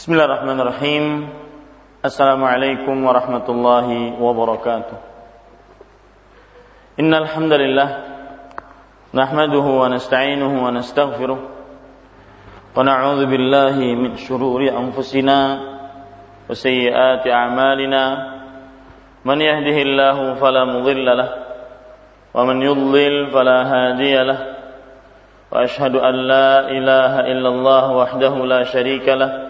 Bismillahirrahmanirrahim. Assalamualaikum warahmatullahi wabarakatuh. Innal hamdalillah nahmaduhu wa nasta'inuhu wa nastaghfiruh wa na'udzu billahi min shururi anfusina wa sayyiati a'malina man yahdihillahu fala mudilla lahu wa man yudlil fala hadiya lahu wa ashhadu an la ilaha illallah wahdahu la sharika lahu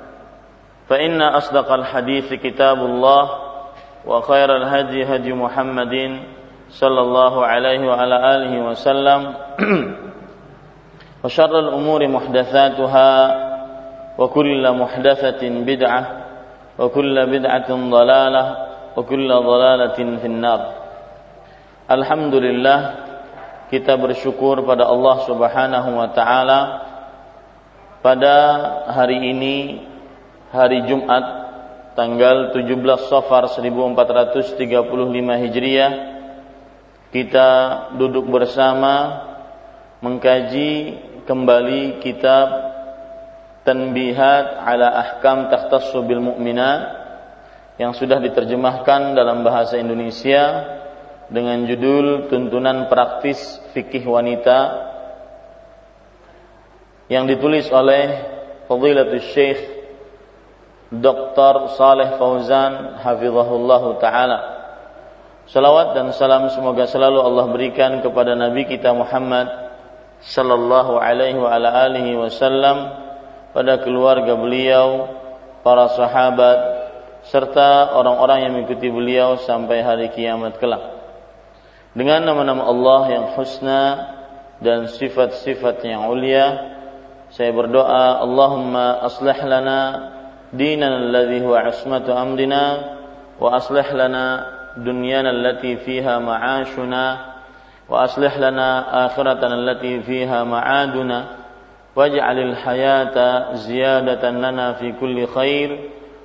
فإن أصدق الحديث كتاب الله وخير الهدي هدي محمد صلى الله عليه وعلى آله وسلم وشر الأمور محدثاتها وكل محدثة بدعة وكل بدعة ضلالة وكل ضلالة في النار. الحمد لله kita bersyukur pada Allah Subhanahu wa taala pada hari ini hari Jumat tanggal 17 Safar 1435 Hijriah kita duduk bersama mengkaji kembali kitab Tanbihat ala Ahkam Takhtassu bil Mu'minat yang sudah diterjemahkan dalam bahasa Indonesia dengan judul Tuntunan Praktis Fikih Wanita yang ditulis oleh Fadilatul Syekh Dr. Saleh Fauzan hafizahullah taala. Salawat dan salam semoga selalu Allah berikan kepada nabi kita Muhammad sallallahu alaihi wa ala alihi wasallam pada keluarga beliau, para sahabat serta orang-orang yang mengikuti beliau sampai hari kiamat kelak. Dengan nama-nama Allah yang husna dan sifat-sifat yang ulia, saya berdoa Allahumma aslih lana ديننا الذي هو عصمة أمرنا وأصلح لنا دنيانا التي فيها معاشنا وأصلح لنا آخرتنا التي فيها معادنا واجعل الحياة زيادة لنا في كل خير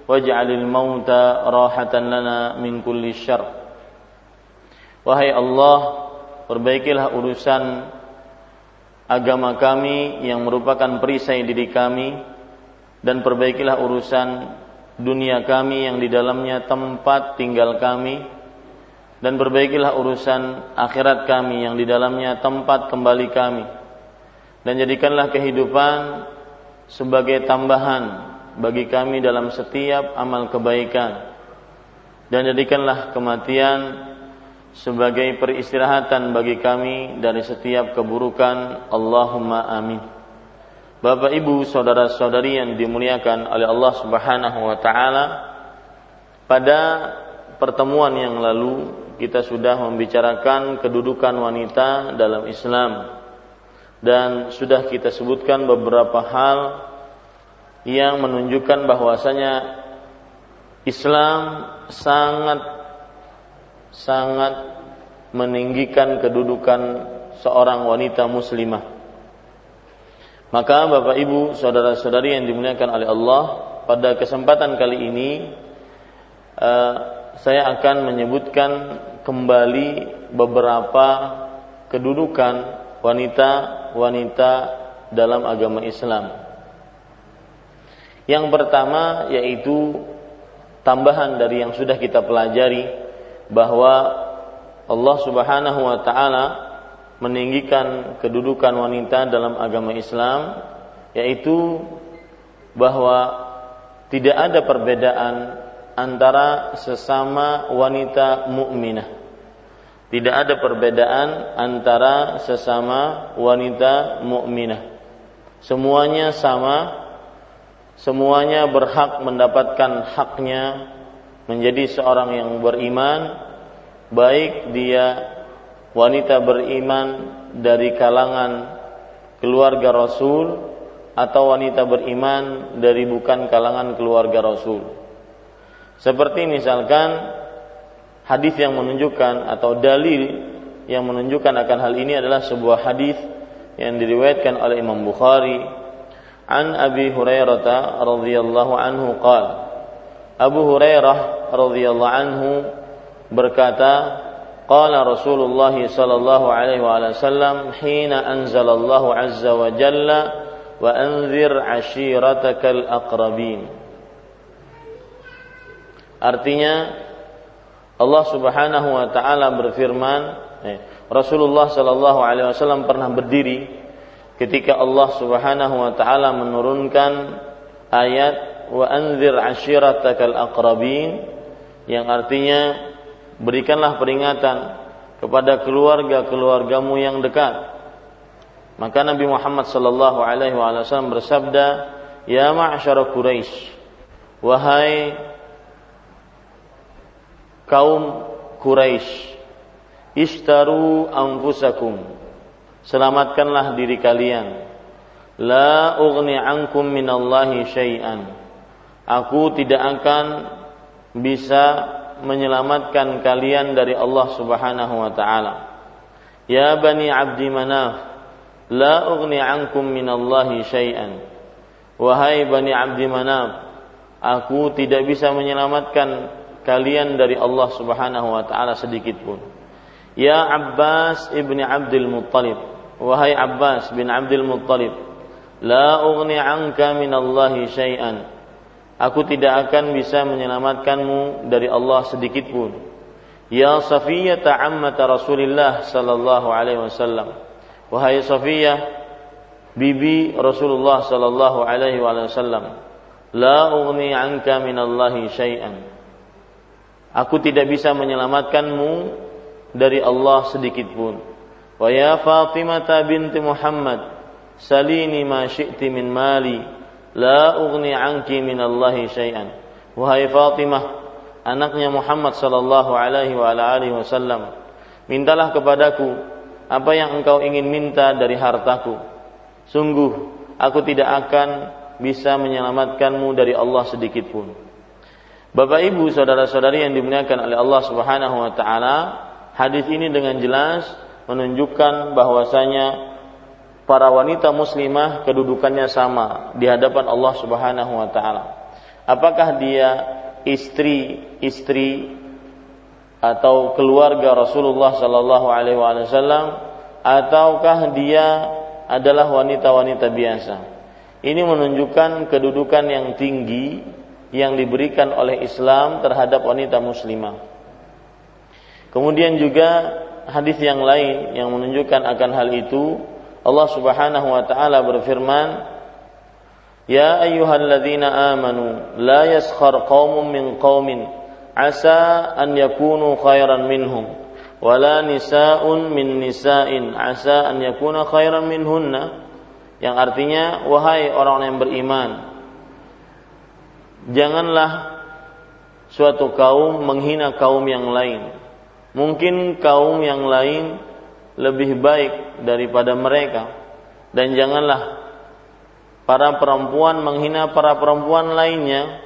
واجعل الموت راحة لنا من كل شر. Wahai Allah, perbaikilah urusan agama kami yang merupakan perisai diri kami. Dan perbaikilah urusan dunia kami yang di dalamnya tempat tinggal kami. Dan perbaikilah urusan akhirat kami yang di dalamnya tempat kembali kami. Dan jadikanlah kehidupan sebagai tambahan bagi kami dalam setiap amal kebaikan. Dan jadikanlah kematian sebagai peristirahatan bagi kami dari setiap keburukan. Allahumma amin Bapak Ibu, saudara-saudari yang dimuliakan oleh Allah Subhanahu wa taala, pada pertemuan yang lalu kita sudah membicarakan kedudukan wanita dalam Islam. Dan sudah kita sebutkan beberapa hal yang menunjukkan bahwasanya Islam sangat sangat meninggikan kedudukan seorang wanita muslimah maka Bapak Ibu, saudara-saudari yang dimuliakan oleh Allah, pada kesempatan kali ini uh, saya akan menyebutkan kembali beberapa kedudukan wanita-wanita dalam agama Islam. Yang pertama yaitu tambahan dari yang sudah kita pelajari bahwa Allah Subhanahu wa taala meninggikan kedudukan wanita dalam agama Islam yaitu bahwa tidak ada perbedaan antara sesama wanita mukminah. Tidak ada perbedaan antara sesama wanita mukminah. Semuanya sama, semuanya berhak mendapatkan haknya menjadi seorang yang beriman, baik dia wanita beriman dari kalangan keluarga Rasul atau wanita beriman dari bukan kalangan keluarga Rasul. Seperti misalkan hadis yang menunjukkan atau dalil yang menunjukkan akan hal ini adalah sebuah hadis yang diriwayatkan oleh Imam Bukhari an Abi Hurairah radhiyallahu anhu qala Abu Hurairah radhiyallahu anhu berkata qala Rasulullah sallallahu alaihi wasallam hina anzalallahu azza wa jalla wa anzir ashiratakal aqrabin. Artinya Allah Subhanahu wa taala berfirman eh, Rasulullah Shallallahu Alaihi Wasallam pernah berdiri ketika Allah Subhanahu Wa Taala menurunkan ayat wa anzir ashiratakal aqrabin yang artinya berikanlah peringatan kepada keluarga-keluargamu yang dekat. Maka Nabi Muhammad Shallallahu Alaihi Wasallam bersabda, Ya ma'asyara Quraisy, wahai kaum Quraisy, Ishtaru anfusakum. Selamatkanlah diri kalian. La ughni ankum minallahi syai'an. Aku tidak akan bisa menyelamatkan kalian dari Allah Subhanahu wa taala. Ya bani Abdi Manaf, la ughni ankum minallahi syai'an. Wahai bani Abdi Manaf, aku tidak bisa menyelamatkan kalian dari Allah Subhanahu wa taala sedikit pun. Ya Abbas ibni Abdul Muttalib Wahai Abbas bin Abdul Muttalib La ughni anka minallahi syai'an Aku tidak akan bisa menyelamatkanmu dari Allah sedikit pun. Ya Safiyah ta'ammata Rasulullah sallallahu alaihi wasallam. Wahai Safiyah bibi Rasulullah sallallahu alaihi wasallam La ughni anka minallahi syai'an. Aku tidak bisa menyelamatkanmu dari Allah sedikit pun. Wa ya Fatimah binti Muhammad, salini ma syi'ti min mali, la ughni anki min Allahi syai'an. Wahai Fatimah, anaknya Muhammad sallallahu alaihi wa alihi wasallam, mintalah kepadaku apa yang engkau ingin minta dari hartaku. Sungguh aku tidak akan bisa menyelamatkanmu dari Allah sedikit pun. Bapak Ibu, saudara-saudari yang dimuliakan oleh Allah Subhanahu wa taala, Hadis ini dengan jelas menunjukkan bahwasanya para wanita muslimah kedudukannya sama di hadapan Allah Subhanahu wa taala. Apakah dia istri-istri atau keluarga Rasulullah sallallahu alaihi wasallam ataukah dia adalah wanita-wanita biasa. Ini menunjukkan kedudukan yang tinggi yang diberikan oleh Islam terhadap wanita muslimah. Kemudian juga hadis yang lain yang menunjukkan akan hal itu Allah Subhanahu wa taala berfirman Ya ayyuhalladzina amanu la yaskhar qaumun min qaumin asa an yakunu khairan minhum wala nisa'un min nisa'in asa an yakuna khairan minhunna. Yang artinya wahai orang yang beriman janganlah suatu kaum menghina kaum yang lain. Mungkin kaum yang lain lebih baik daripada mereka dan janganlah para perempuan menghina para perempuan lainnya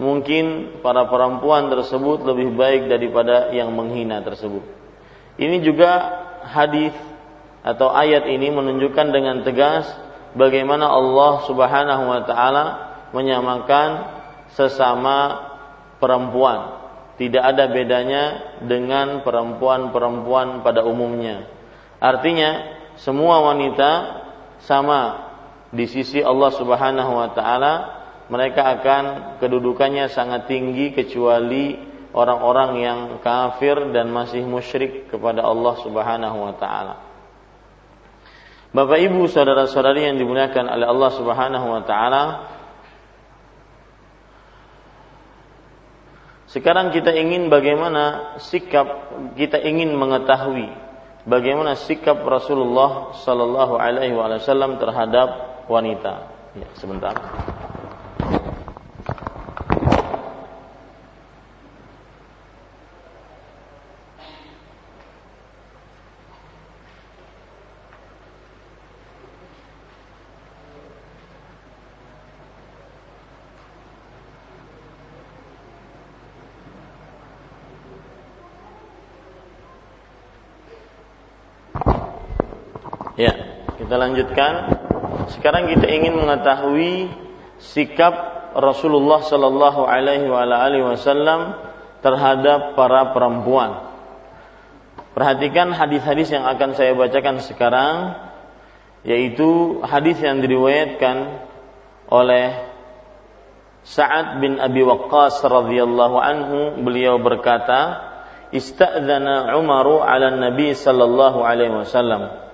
mungkin para perempuan tersebut lebih baik daripada yang menghina tersebut. Ini juga hadis atau ayat ini menunjukkan dengan tegas bagaimana Allah Subhanahu wa taala menyamakan sesama perempuan tidak ada bedanya dengan perempuan-perempuan pada umumnya. Artinya semua wanita sama di sisi Allah Subhanahu wa taala, mereka akan kedudukannya sangat tinggi kecuali orang-orang yang kafir dan masih musyrik kepada Allah Subhanahu wa taala. Bapak Ibu, saudara-saudari yang dimuliakan oleh Allah Subhanahu wa taala, Sekarang kita ingin bagaimana sikap kita ingin mengetahui bagaimana sikap Rasulullah Sallallahu Alaihi Wasallam terhadap wanita. Ya, sebentar. Ya, kita lanjutkan. Sekarang kita ingin mengetahui sikap Rasulullah Sallallahu Alaihi Wasallam terhadap para perempuan. Perhatikan hadis-hadis yang akan saya bacakan sekarang, yaitu hadis yang diriwayatkan oleh Sa'ad bin Abi Waqqas radhiyallahu anhu beliau berkata istadzana Umaru ala Nabi sallallahu alaihi wasallam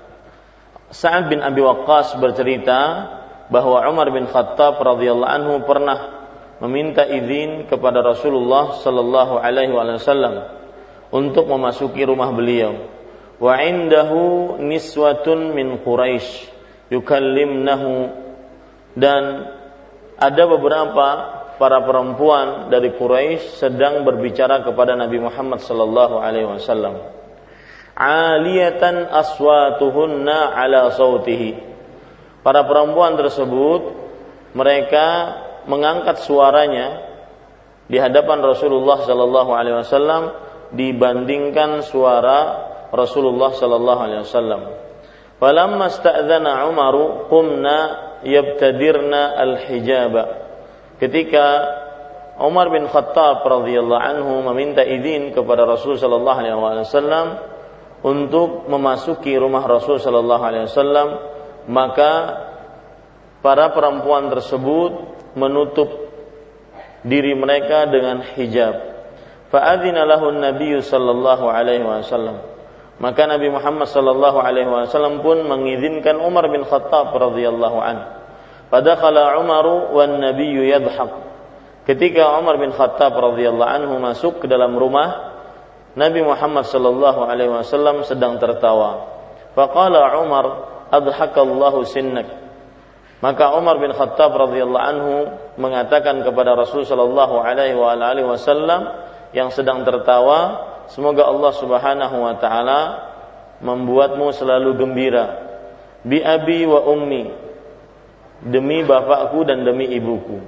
Sa'ad bin Abi Waqqas bercerita bahwa Umar bin Khattab radhiyallahu anhu pernah meminta izin kepada Rasulullah sallallahu alaihi wasallam untuk memasuki rumah beliau. Wa indahu niswatun min Quraisy yukallimnahu dan ada beberapa para perempuan dari Quraisy sedang berbicara kepada Nabi Muhammad sallallahu alaihi wasallam aliyatan aswatuhunna ala sautihi. Para perempuan tersebut mereka mengangkat suaranya di hadapan Rasulullah sallallahu alaihi wasallam dibandingkan suara Rasulullah sallallahu alaihi wasallam. Falamma sta'dzana Umaru qumna yabtadirna al-hijaba. Ketika Umar bin Khattab radhiyallahu anhu meminta izin kepada Rasul sallallahu alaihi wasallam untuk memasuki rumah Rasul Shallallahu Alaihi Wasallam maka para perempuan tersebut menutup diri mereka dengan hijab. Fa'adzina Nabi sallallahu alaihi wasallam. Maka Nabi Muhammad sallallahu alaihi wasallam pun mengizinkan Umar bin Khattab radhiyallahu an. Padakhala Umar wan Nabi yadhhak. Ketika Umar bin Khattab radhiyallahu anhu masuk ke dalam rumah Nabi Muhammad sallallahu alaihi wasallam sedang tertawa. Faqala Umar, adhakallahu sinnak. Maka Umar bin Khattab radhiyallahu anhu mengatakan kepada Rasul sallallahu alaihi wasallam yang sedang tertawa, semoga Allah Subhanahu wa taala membuatmu selalu gembira. Bi abi wa ummi. Demi bapakku dan demi ibuku.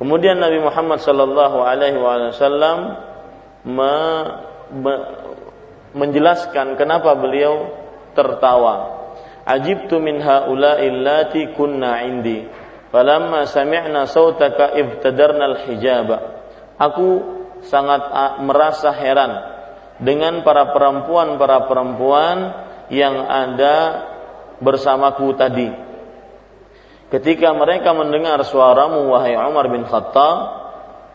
Kemudian Nabi Muhammad sallallahu alaihi wasallam menjelaskan kenapa beliau tertawa. Ajibtu min haula'i illati kunna indi. Falamma sami'na sautaka ibtadarna al-hijaba. Aku sangat merasa heran dengan para perempuan-para perempuan yang ada bersamaku tadi. Ketika mereka mendengar suaramu wahai Umar bin Khattab,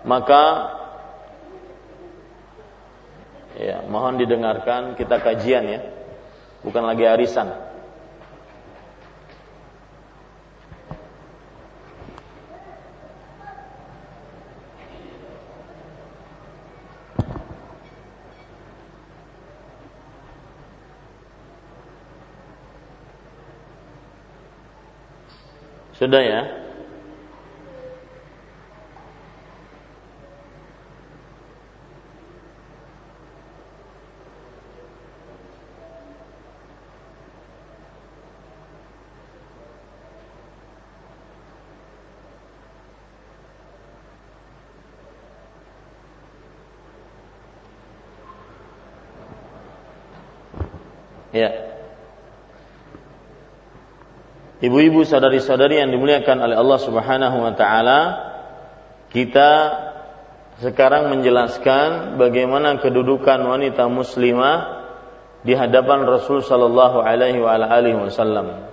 maka Ya, mohon didengarkan kita kajian ya. Bukan lagi arisan. Sudah ya? Ya. Ibu-ibu saudari-saudari yang dimuliakan oleh Allah Subhanahu wa taala, kita sekarang menjelaskan bagaimana kedudukan wanita muslimah di hadapan Rasul sallallahu alaihi wasallam.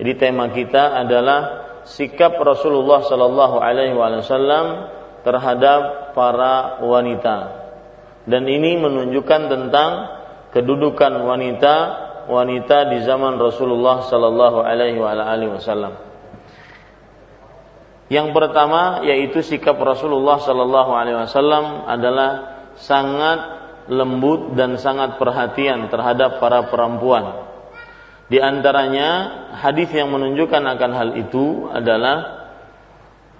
Jadi tema kita adalah sikap Rasulullah sallallahu alaihi wasallam terhadap para wanita. Dan ini menunjukkan tentang kedudukan wanita wanita di zaman Rasulullah sallallahu alaihi wasallam. Yang pertama yaitu sikap Rasulullah Sallallahu Alaihi Wasallam adalah sangat lembut dan sangat perhatian terhadap para perempuan. Di antaranya hadis yang menunjukkan akan hal itu adalah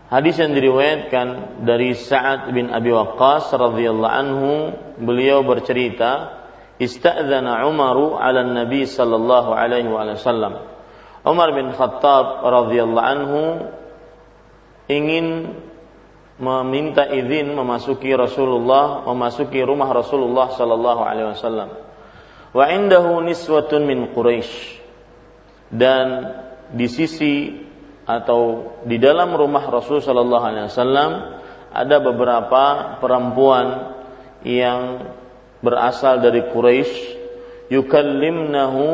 hadis yang diriwayatkan dari Sa'ad bin Abi Waqqas radhiyallahu anhu beliau bercerita istadzana Umaru ala Nabi sallallahu alaihi wasallam Umar bin Khattab radhiyallahu anhu ingin meminta izin memasuki Rasulullah, memasuki rumah Rasulullah sallallahu alaihi wasallam. Wa indahu niswatun min Quraisy. Dan di sisi atau di dalam rumah Rasul sallallahu alaihi wasallam ada beberapa perempuan yang berasal dari Quraisy yukallimnahu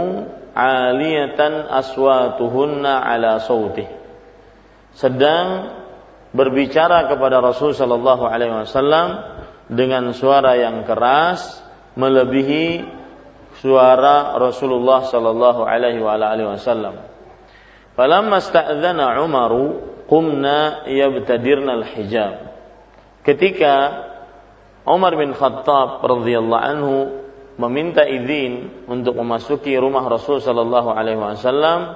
aliyatan aswatuhunna ala sautih sedang berbicara kepada Rasul Shallallahu Alaihi Wasallam dengan suara yang keras melebihi suara Rasulullah Shallallahu Alaihi Wasallam. Falamma sta'dzana Umaru qumna yabtadirna al-hijab. Ketika Umar bin Khattab radhiyallahu anhu meminta izin untuk memasuki rumah Rasul Shallallahu alaihi wasallam,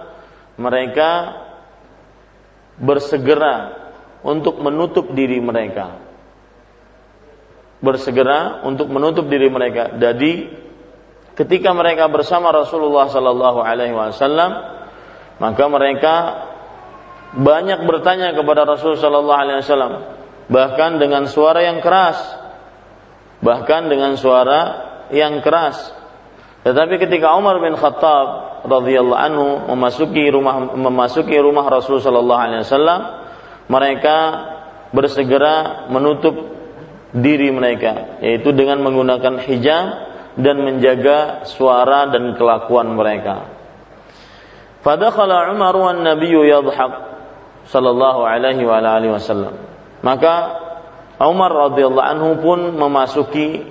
mereka bersegera untuk menutup diri mereka. Bersegera untuk menutup diri mereka. Jadi ketika mereka bersama Rasulullah Sallallahu Alaihi Wasallam, maka mereka banyak bertanya kepada Rasul Sallallahu Alaihi Wasallam, bahkan dengan suara yang keras, bahkan dengan suara yang keras. Tetapi ketika Umar bin Khattab radhiyallahu anhu memasuki rumah memasuki rumah Rasul sallallahu alaihi wasallam, mereka bersegera menutup diri mereka yaitu dengan menggunakan hijab dan menjaga suara dan kelakuan mereka. Fadakhala Umar wan Nabiyyu yadhhak sallallahu alaihi wa alihi wasallam. Maka Umar radhiyallahu anhu pun memasuki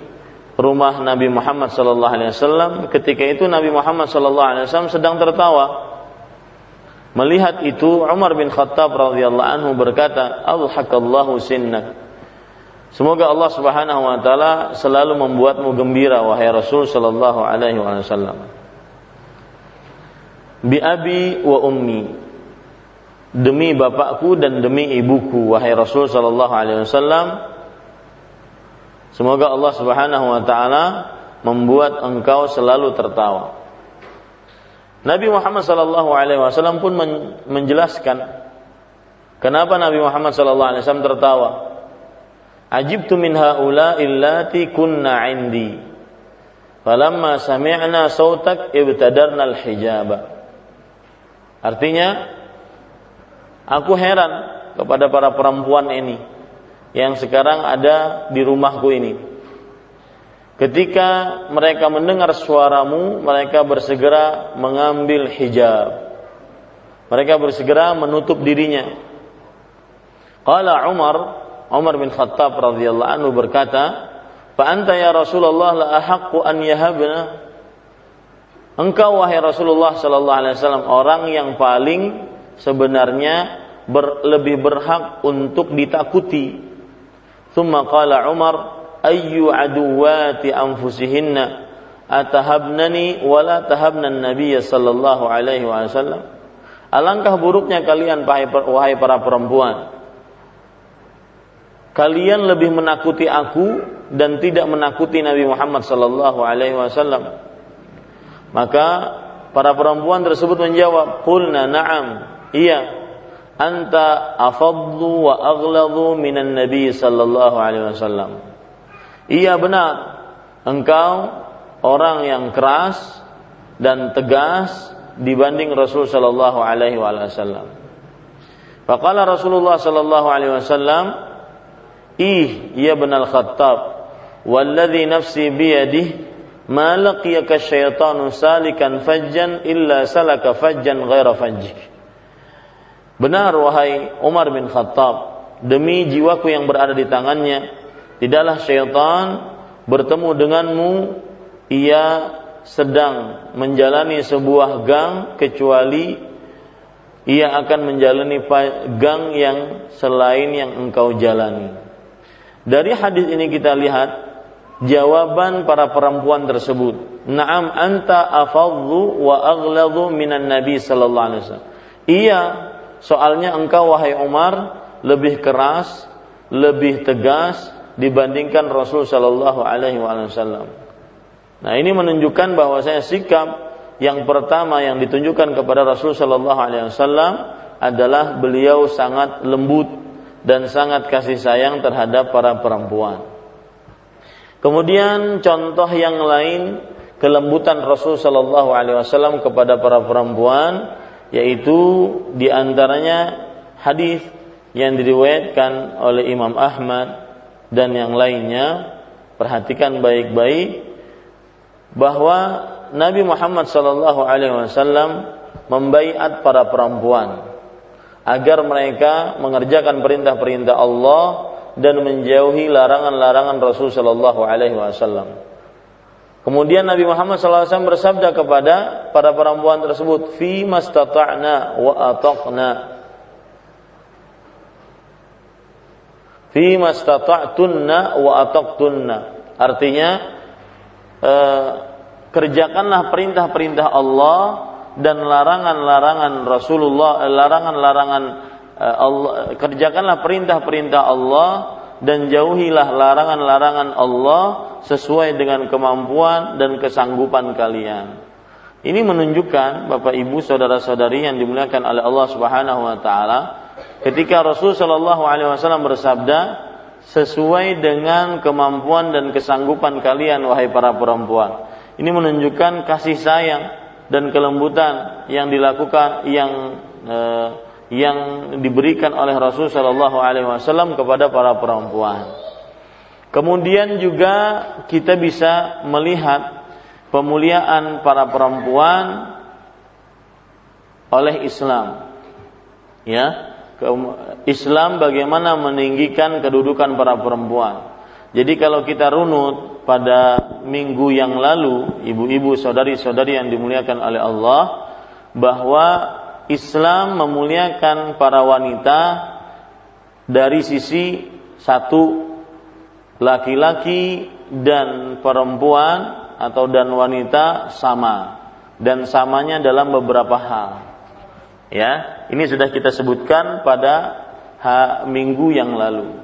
rumah Nabi Muhammad sallallahu alaihi wasallam. Ketika itu Nabi Muhammad sallallahu alaihi wasallam sedang tertawa Melihat itu Umar bin Khattab radhiyallahu anhu berkata, "Alhaqallahu sinnak." Semoga Allah Subhanahu wa taala selalu membuatmu gembira wahai Rasul sallallahu alaihi wasallam. Bi abi wa ummi. Demi bapakku dan demi ibuku wahai Rasul sallallahu alaihi wasallam. Semoga Allah Subhanahu wa taala membuat engkau selalu tertawa. Nabi Muhammad sallallahu alaihi wasallam pun menjelaskan kenapa Nabi Muhammad sallallahu alaihi wasallam tertawa. Ajibtu min haula illati kunna indi. Falamma sami'na sautak ibtadarna al-hijaba. Artinya aku heran kepada para perempuan ini yang sekarang ada di rumahku ini Ketika mereka mendengar suaramu, mereka bersegera mengambil hijab. Mereka bersegera menutup dirinya. Qala Umar, Umar bin Khattab radhiyallahu anhu berkata, "Fa anta ya Rasulullah la ahaqqu an yahabna?" Engkau wahai Rasulullah sallallahu alaihi wasallam orang yang paling sebenarnya ber, lebih berhak untuk ditakuti. Tsumma qala Umar, ayyu aduwati anfusihinna? Atahabnani wala tahabna Nabi sallallahu alaihi wasallam? Alangkah buruknya kalian wahai para perempuan? Kalian lebih menakuti aku dan tidak menakuti Nabi Muhammad sallallahu alaihi wasallam. Maka para perempuan tersebut menjawab qulna na'am iya anta afadlu wa aghladu minan nabi sallallahu alaihi wasallam Iya benar, engkau orang yang keras dan tegas dibanding Rasul sallallahu alaihi wasallam. Faqala Rasulullah sallallahu alaihi wasallam, "Ih, ya al Khattab, walladhi nafsi biyadihi ma laqiyaka syaitanu salikan fajjan illa salaka fajjan ghaira fajjik." Benar wahai Umar bin Khattab, demi jiwaku yang berada di tangannya, Tidaklah syaitan bertemu denganmu ia sedang menjalani sebuah gang kecuali ia akan menjalani gang yang selain yang engkau jalani. Dari hadis ini kita lihat jawaban para perempuan tersebut. Naam anta afadhu wa aghladu minan nabi sallallahu alaihi wasallam. Iya, soalnya engkau wahai Umar lebih keras, lebih tegas dibandingkan Rasul sallallahu alaihi wasallam. Nah, ini menunjukkan bahwa saya sikap yang pertama yang ditunjukkan kepada Rasul Shallallahu Alaihi Wasallam adalah beliau sangat lembut dan sangat kasih sayang terhadap para perempuan. Kemudian contoh yang lain kelembutan Rasul Shallallahu Alaihi Wasallam kepada para perempuan yaitu di antaranya hadis yang diriwayatkan oleh Imam Ahmad dan yang lainnya perhatikan baik-baik bahwa Nabi Muhammad sallallahu alaihi wasallam membaiat para perempuan agar mereka mengerjakan perintah-perintah Allah dan menjauhi larangan-larangan Rasul sallallahu alaihi wasallam. Kemudian Nabi Muhammad SAW bersabda kepada para perempuan tersebut, "Fi mastata'na wa ataqna." Fi mastata'tunna wa ataqtunna. Artinya, eh, kerjakanlah perintah-perintah Allah dan larangan-larangan Rasulullah, eh, larangan-larangan eh, Allah, kerjakanlah perintah-perintah Allah dan jauhilah larangan-larangan Allah sesuai dengan kemampuan dan kesanggupan kalian. Ini menunjukkan Bapak Ibu saudara-saudari yang dimuliakan oleh Allah Subhanahu wa taala ketika Rasul Shallallahu alaihi wasallam bersabda sesuai dengan kemampuan dan kesanggupan kalian wahai para perempuan. Ini menunjukkan kasih sayang dan kelembutan yang dilakukan yang eh, yang diberikan oleh Rasul Shallallahu Alaihi Wasallam kepada para perempuan. Kemudian juga kita bisa melihat pemuliaan para perempuan oleh Islam. Ya, Islam bagaimana meninggikan kedudukan para perempuan. Jadi kalau kita runut pada minggu yang lalu, ibu-ibu, saudari-saudari yang dimuliakan oleh Allah, bahwa Islam memuliakan para wanita dari sisi satu laki-laki dan perempuan atau dan wanita sama dan samanya dalam beberapa hal. Ya, ini sudah kita sebutkan pada minggu yang lalu.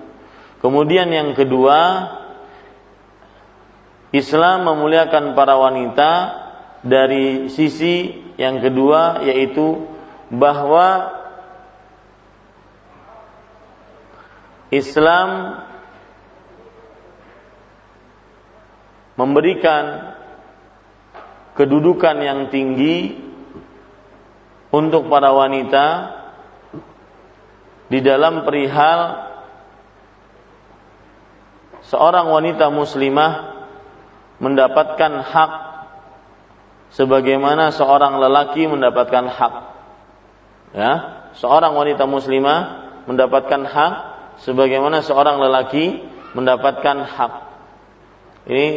Kemudian yang kedua, Islam memuliakan para wanita dari sisi yang kedua yaitu bahwa Islam memberikan kedudukan yang tinggi untuk para wanita di dalam perihal seorang wanita muslimah mendapatkan hak sebagaimana seorang lelaki mendapatkan hak. Ya, seorang wanita muslimah mendapatkan hak sebagaimana seorang lelaki mendapatkan hak. Ini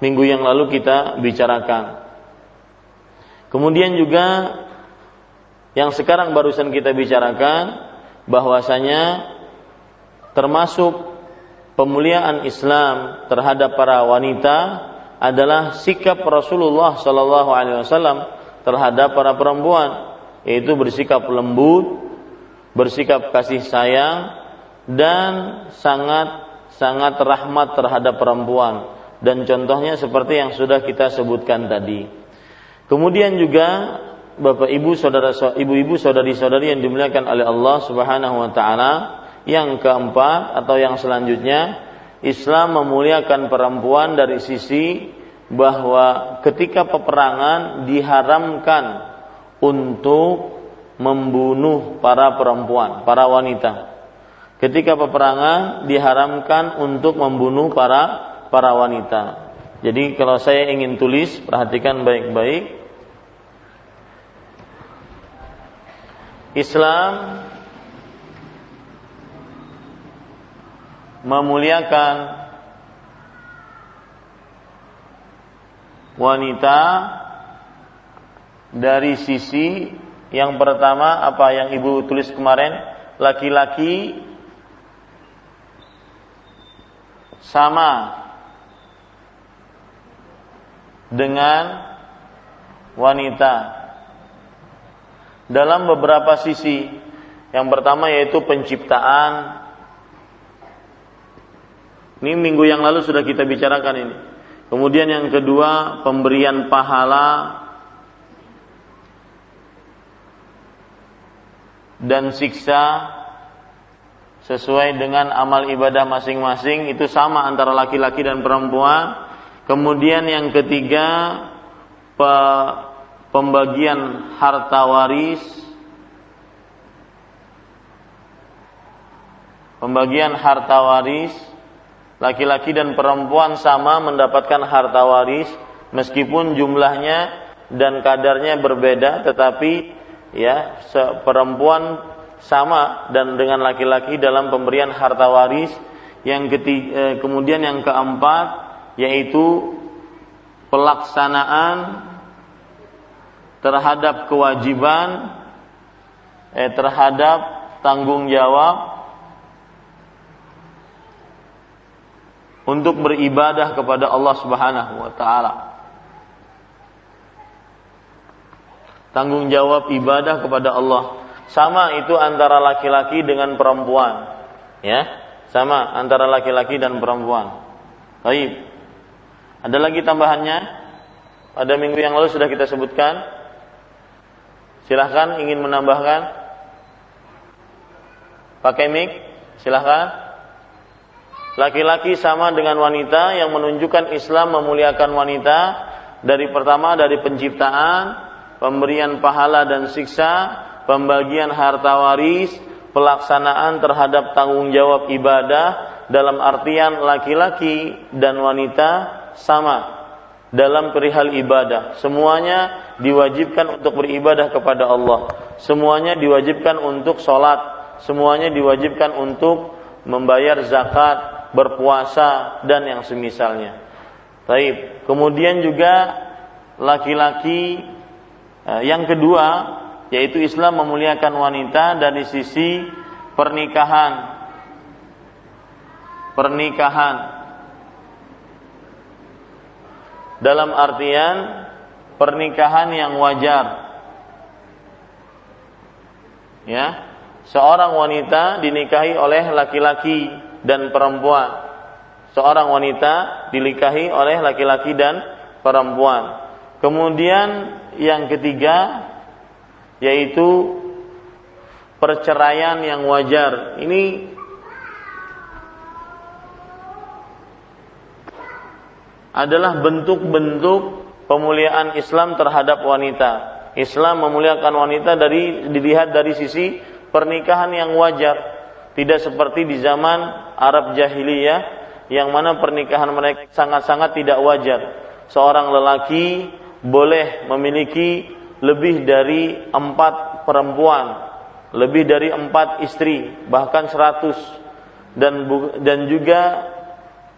minggu yang lalu kita bicarakan. Kemudian juga yang sekarang barusan kita bicarakan bahwasanya termasuk pemuliaan Islam terhadap para wanita adalah sikap Rasulullah Shallallahu Alaihi Wasallam terhadap para perempuan, yaitu bersikap lembut, bersikap kasih sayang, dan sangat sangat rahmat terhadap perempuan. Dan contohnya seperti yang sudah kita sebutkan tadi. Kemudian juga Bapak Ibu saudara ibu-ibu saudari-saudari yang dimuliakan oleh Allah Subhanahu wa taala yang keempat atau yang selanjutnya, Islam memuliakan perempuan dari sisi bahwa ketika peperangan diharamkan untuk membunuh para perempuan, para wanita. Ketika peperangan diharamkan untuk membunuh para para wanita. Jadi kalau saya ingin tulis, perhatikan baik-baik. Islam memuliakan wanita dari sisi Yang pertama apa yang Ibu tulis kemarin, laki-laki sama dengan wanita dalam beberapa sisi. Yang pertama yaitu penciptaan. Ini minggu yang lalu sudah kita bicarakan ini. Kemudian yang kedua pemberian pahala dan siksa sesuai dengan amal ibadah masing-masing itu sama antara laki-laki dan perempuan. Kemudian yang ketiga pembagian harta waris pembagian harta waris laki-laki dan perempuan sama mendapatkan harta waris meskipun jumlahnya dan kadarnya berbeda tetapi ya perempuan sama dan dengan laki-laki dalam pemberian harta waris yang ketiga, eh, kemudian yang keempat yaitu pelaksanaan terhadap kewajiban eh, terhadap tanggung jawab untuk beribadah kepada Allah Subhanahu wa taala. Tanggung jawab ibadah kepada Allah. Sama itu antara laki-laki dengan perempuan. Ya, sama antara laki-laki dan perempuan. Baik. Ada lagi tambahannya? Pada minggu yang lalu sudah kita sebutkan. Silahkan ingin menambahkan. Pakai mic, silahkan. Laki-laki sama dengan wanita yang menunjukkan Islam memuliakan wanita dari pertama dari penciptaan, pemberian pahala dan siksa, pembagian harta waris, pelaksanaan terhadap tanggung jawab ibadah dalam artian laki-laki dan wanita sama dalam perihal ibadah. Semuanya diwajibkan untuk beribadah kepada Allah. Semuanya diwajibkan untuk sholat. Semuanya diwajibkan untuk membayar zakat, berpuasa dan yang semisalnya. Baik. Kemudian juga laki-laki yang kedua yaitu Islam memuliakan wanita dari sisi pernikahan. Pernikahan dalam artian pernikahan yang wajar. Ya, seorang wanita dinikahi oleh laki-laki dan perempuan. Seorang wanita dilikahi oleh laki-laki dan perempuan. Kemudian yang ketiga yaitu perceraian yang wajar. Ini adalah bentuk-bentuk pemuliaan Islam terhadap wanita. Islam memuliakan wanita dari dilihat dari sisi pernikahan yang wajar tidak seperti di zaman Arab jahiliyah yang mana pernikahan mereka sangat-sangat tidak wajar. Seorang lelaki boleh memiliki lebih dari empat perempuan, lebih dari empat istri, bahkan seratus. Dan dan juga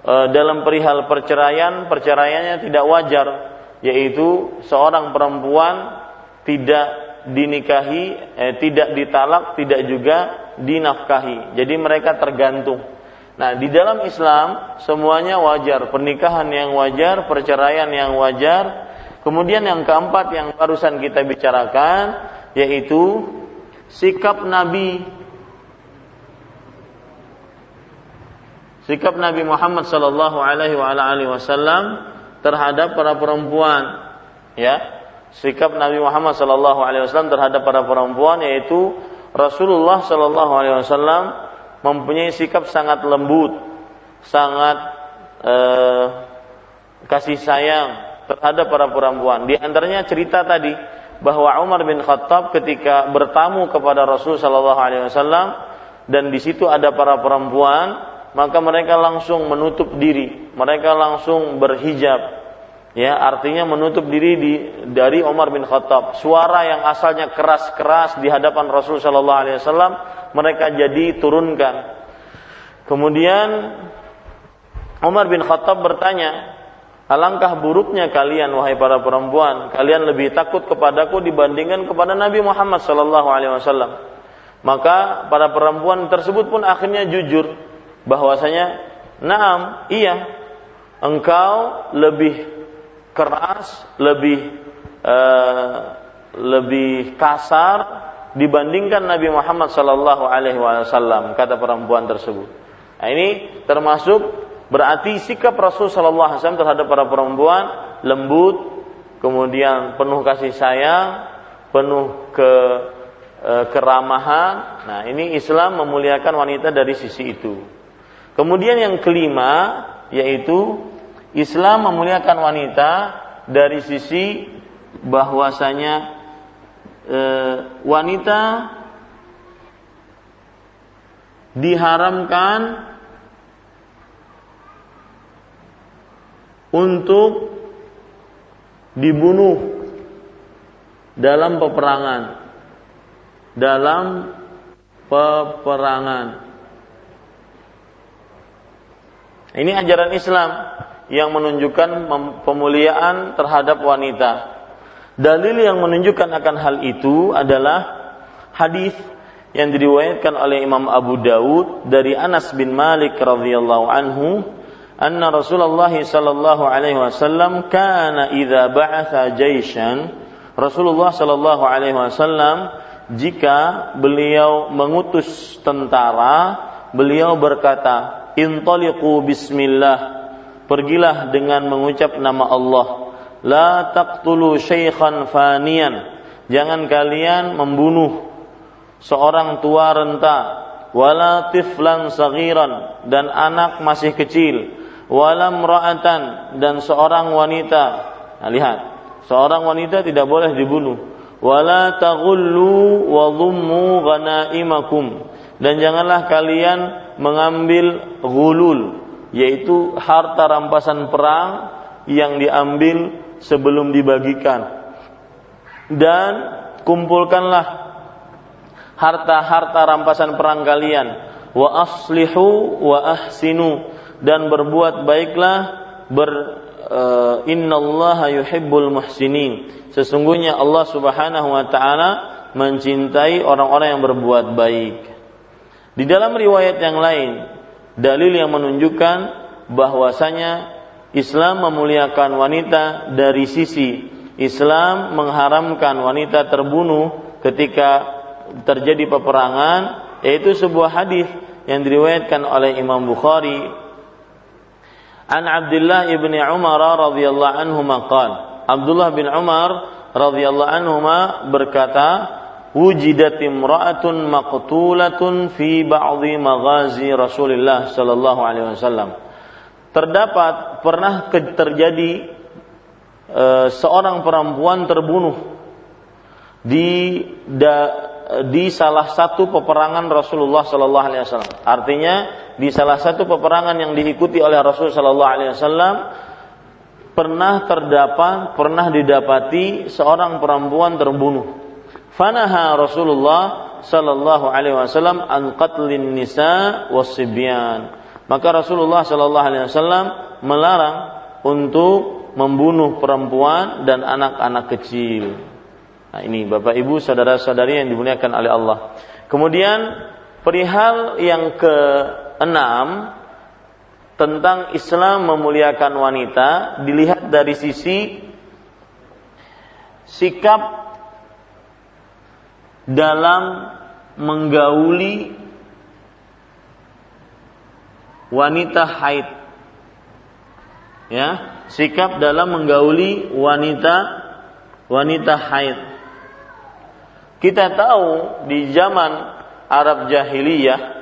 e, dalam perihal perceraian, perceraiannya tidak wajar, yaitu seorang perempuan tidak dinikahi, eh, tidak ditalak, tidak juga dinafkahi. Jadi mereka tergantung. Nah, di dalam Islam semuanya wajar, pernikahan yang wajar, perceraian yang wajar. Kemudian yang keempat yang barusan kita bicarakan yaitu sikap Nabi. Sikap Nabi Muhammad sallallahu alaihi wasallam terhadap para perempuan ya. Sikap Nabi Muhammad sallallahu alaihi wasallam terhadap para perempuan yaitu Rasulullah sallallahu alaihi wasallam mempunyai sikap sangat lembut, sangat eh, kasih sayang terhadap para perempuan. Di antaranya cerita tadi bahwa Umar bin Khattab ketika bertamu kepada Rasul sallallahu alaihi wasallam dan di situ ada para perempuan, maka mereka langsung menutup diri, mereka langsung berhijab ya artinya menutup diri di, dari Umar bin Khattab. Suara yang asalnya keras-keras di hadapan Rasul Shallallahu Alaihi Wasallam mereka jadi turunkan. Kemudian Umar bin Khattab bertanya, Alangkah buruknya kalian wahai para perempuan, kalian lebih takut kepadaku dibandingkan kepada Nabi Muhammad sallallahu alaihi wasallam. Maka para perempuan tersebut pun akhirnya jujur bahwasanya, "Naam, iya. Engkau lebih keras, lebih uh, lebih kasar dibandingkan Nabi Muhammad sallallahu alaihi wasallam," kata perempuan tersebut. Nah, ini termasuk Berarti sikap Rasul Shallallahu Alaihi Wasallam terhadap para perempuan lembut, kemudian penuh kasih sayang, penuh ke e, keramahan. Nah, ini Islam memuliakan wanita dari sisi itu. Kemudian yang kelima yaitu Islam memuliakan wanita dari sisi bahwasanya e, wanita diharamkan untuk dibunuh dalam peperangan. Dalam peperangan. Ini ajaran Islam yang menunjukkan pemuliaan terhadap wanita. Dalil yang menunjukkan akan hal itu adalah hadis yang diriwayatkan oleh Imam Abu Dawud dari Anas bin Malik radhiyallahu anhu anna Rasulullah sallallahu alaihi wasallam kana idza ba'atha jaishan. Rasulullah sallallahu alaihi wasallam jika beliau mengutus tentara beliau berkata intaliqu bismillah. Pergilah dengan mengucap nama Allah. La taqtulu syaikhan faniyan. Jangan kalian membunuh seorang tua renta. Wala tiflan sagiran dan anak masih kecil walam ra'atan dan seorang wanita. Nah, lihat, seorang wanita tidak boleh dibunuh. Wala taghullu wa dhummu ghanaimakum. Dan janganlah kalian mengambil gulul, yaitu harta rampasan perang yang diambil sebelum dibagikan. Dan kumpulkanlah harta-harta rampasan perang kalian wa aslihu wa ahsinu dan berbuat baiklah ber uh, innallaha yuhibbul muhsinin. Sesungguhnya Allah Subhanahu wa taala mencintai orang-orang yang berbuat baik. Di dalam riwayat yang lain dalil yang menunjukkan bahwasanya Islam memuliakan wanita dari sisi Islam mengharamkan wanita terbunuh ketika terjadi peperangan yaitu sebuah hadis yang diriwayatkan oleh Imam Bukhari An Abdullah ibn Umar radhiyallahu anhu maqal. Abdullah bin Umar radhiyallahu anhu berkata, "Wujidat imra'atun maqtulatun fi ba'dhi maghazi Rasulullah sallallahu alaihi wasallam." Terdapat pernah terjadi e, seorang perempuan terbunuh di da, di salah satu peperangan Rasulullah Sallallahu Alaihi Wasallam. Artinya di salah satu peperangan yang diikuti oleh Rasul Sallallahu Alaihi Wasallam pernah terdapat, pernah didapati seorang perempuan terbunuh. Fanaha Rasulullah Sallallahu Alaihi Wasallam an qatlin nisa wasibyan. Maka Rasulullah Sallallahu Alaihi Wasallam melarang untuk membunuh perempuan dan anak-anak kecil. Nah, ini Bapak Ibu saudara-saudari yang dimuliakan oleh Allah. Kemudian perihal yang keenam tentang Islam memuliakan wanita dilihat dari sisi sikap dalam menggauli wanita haid. Ya, sikap dalam menggauli wanita wanita haid. Kita tahu di zaman Arab jahiliyah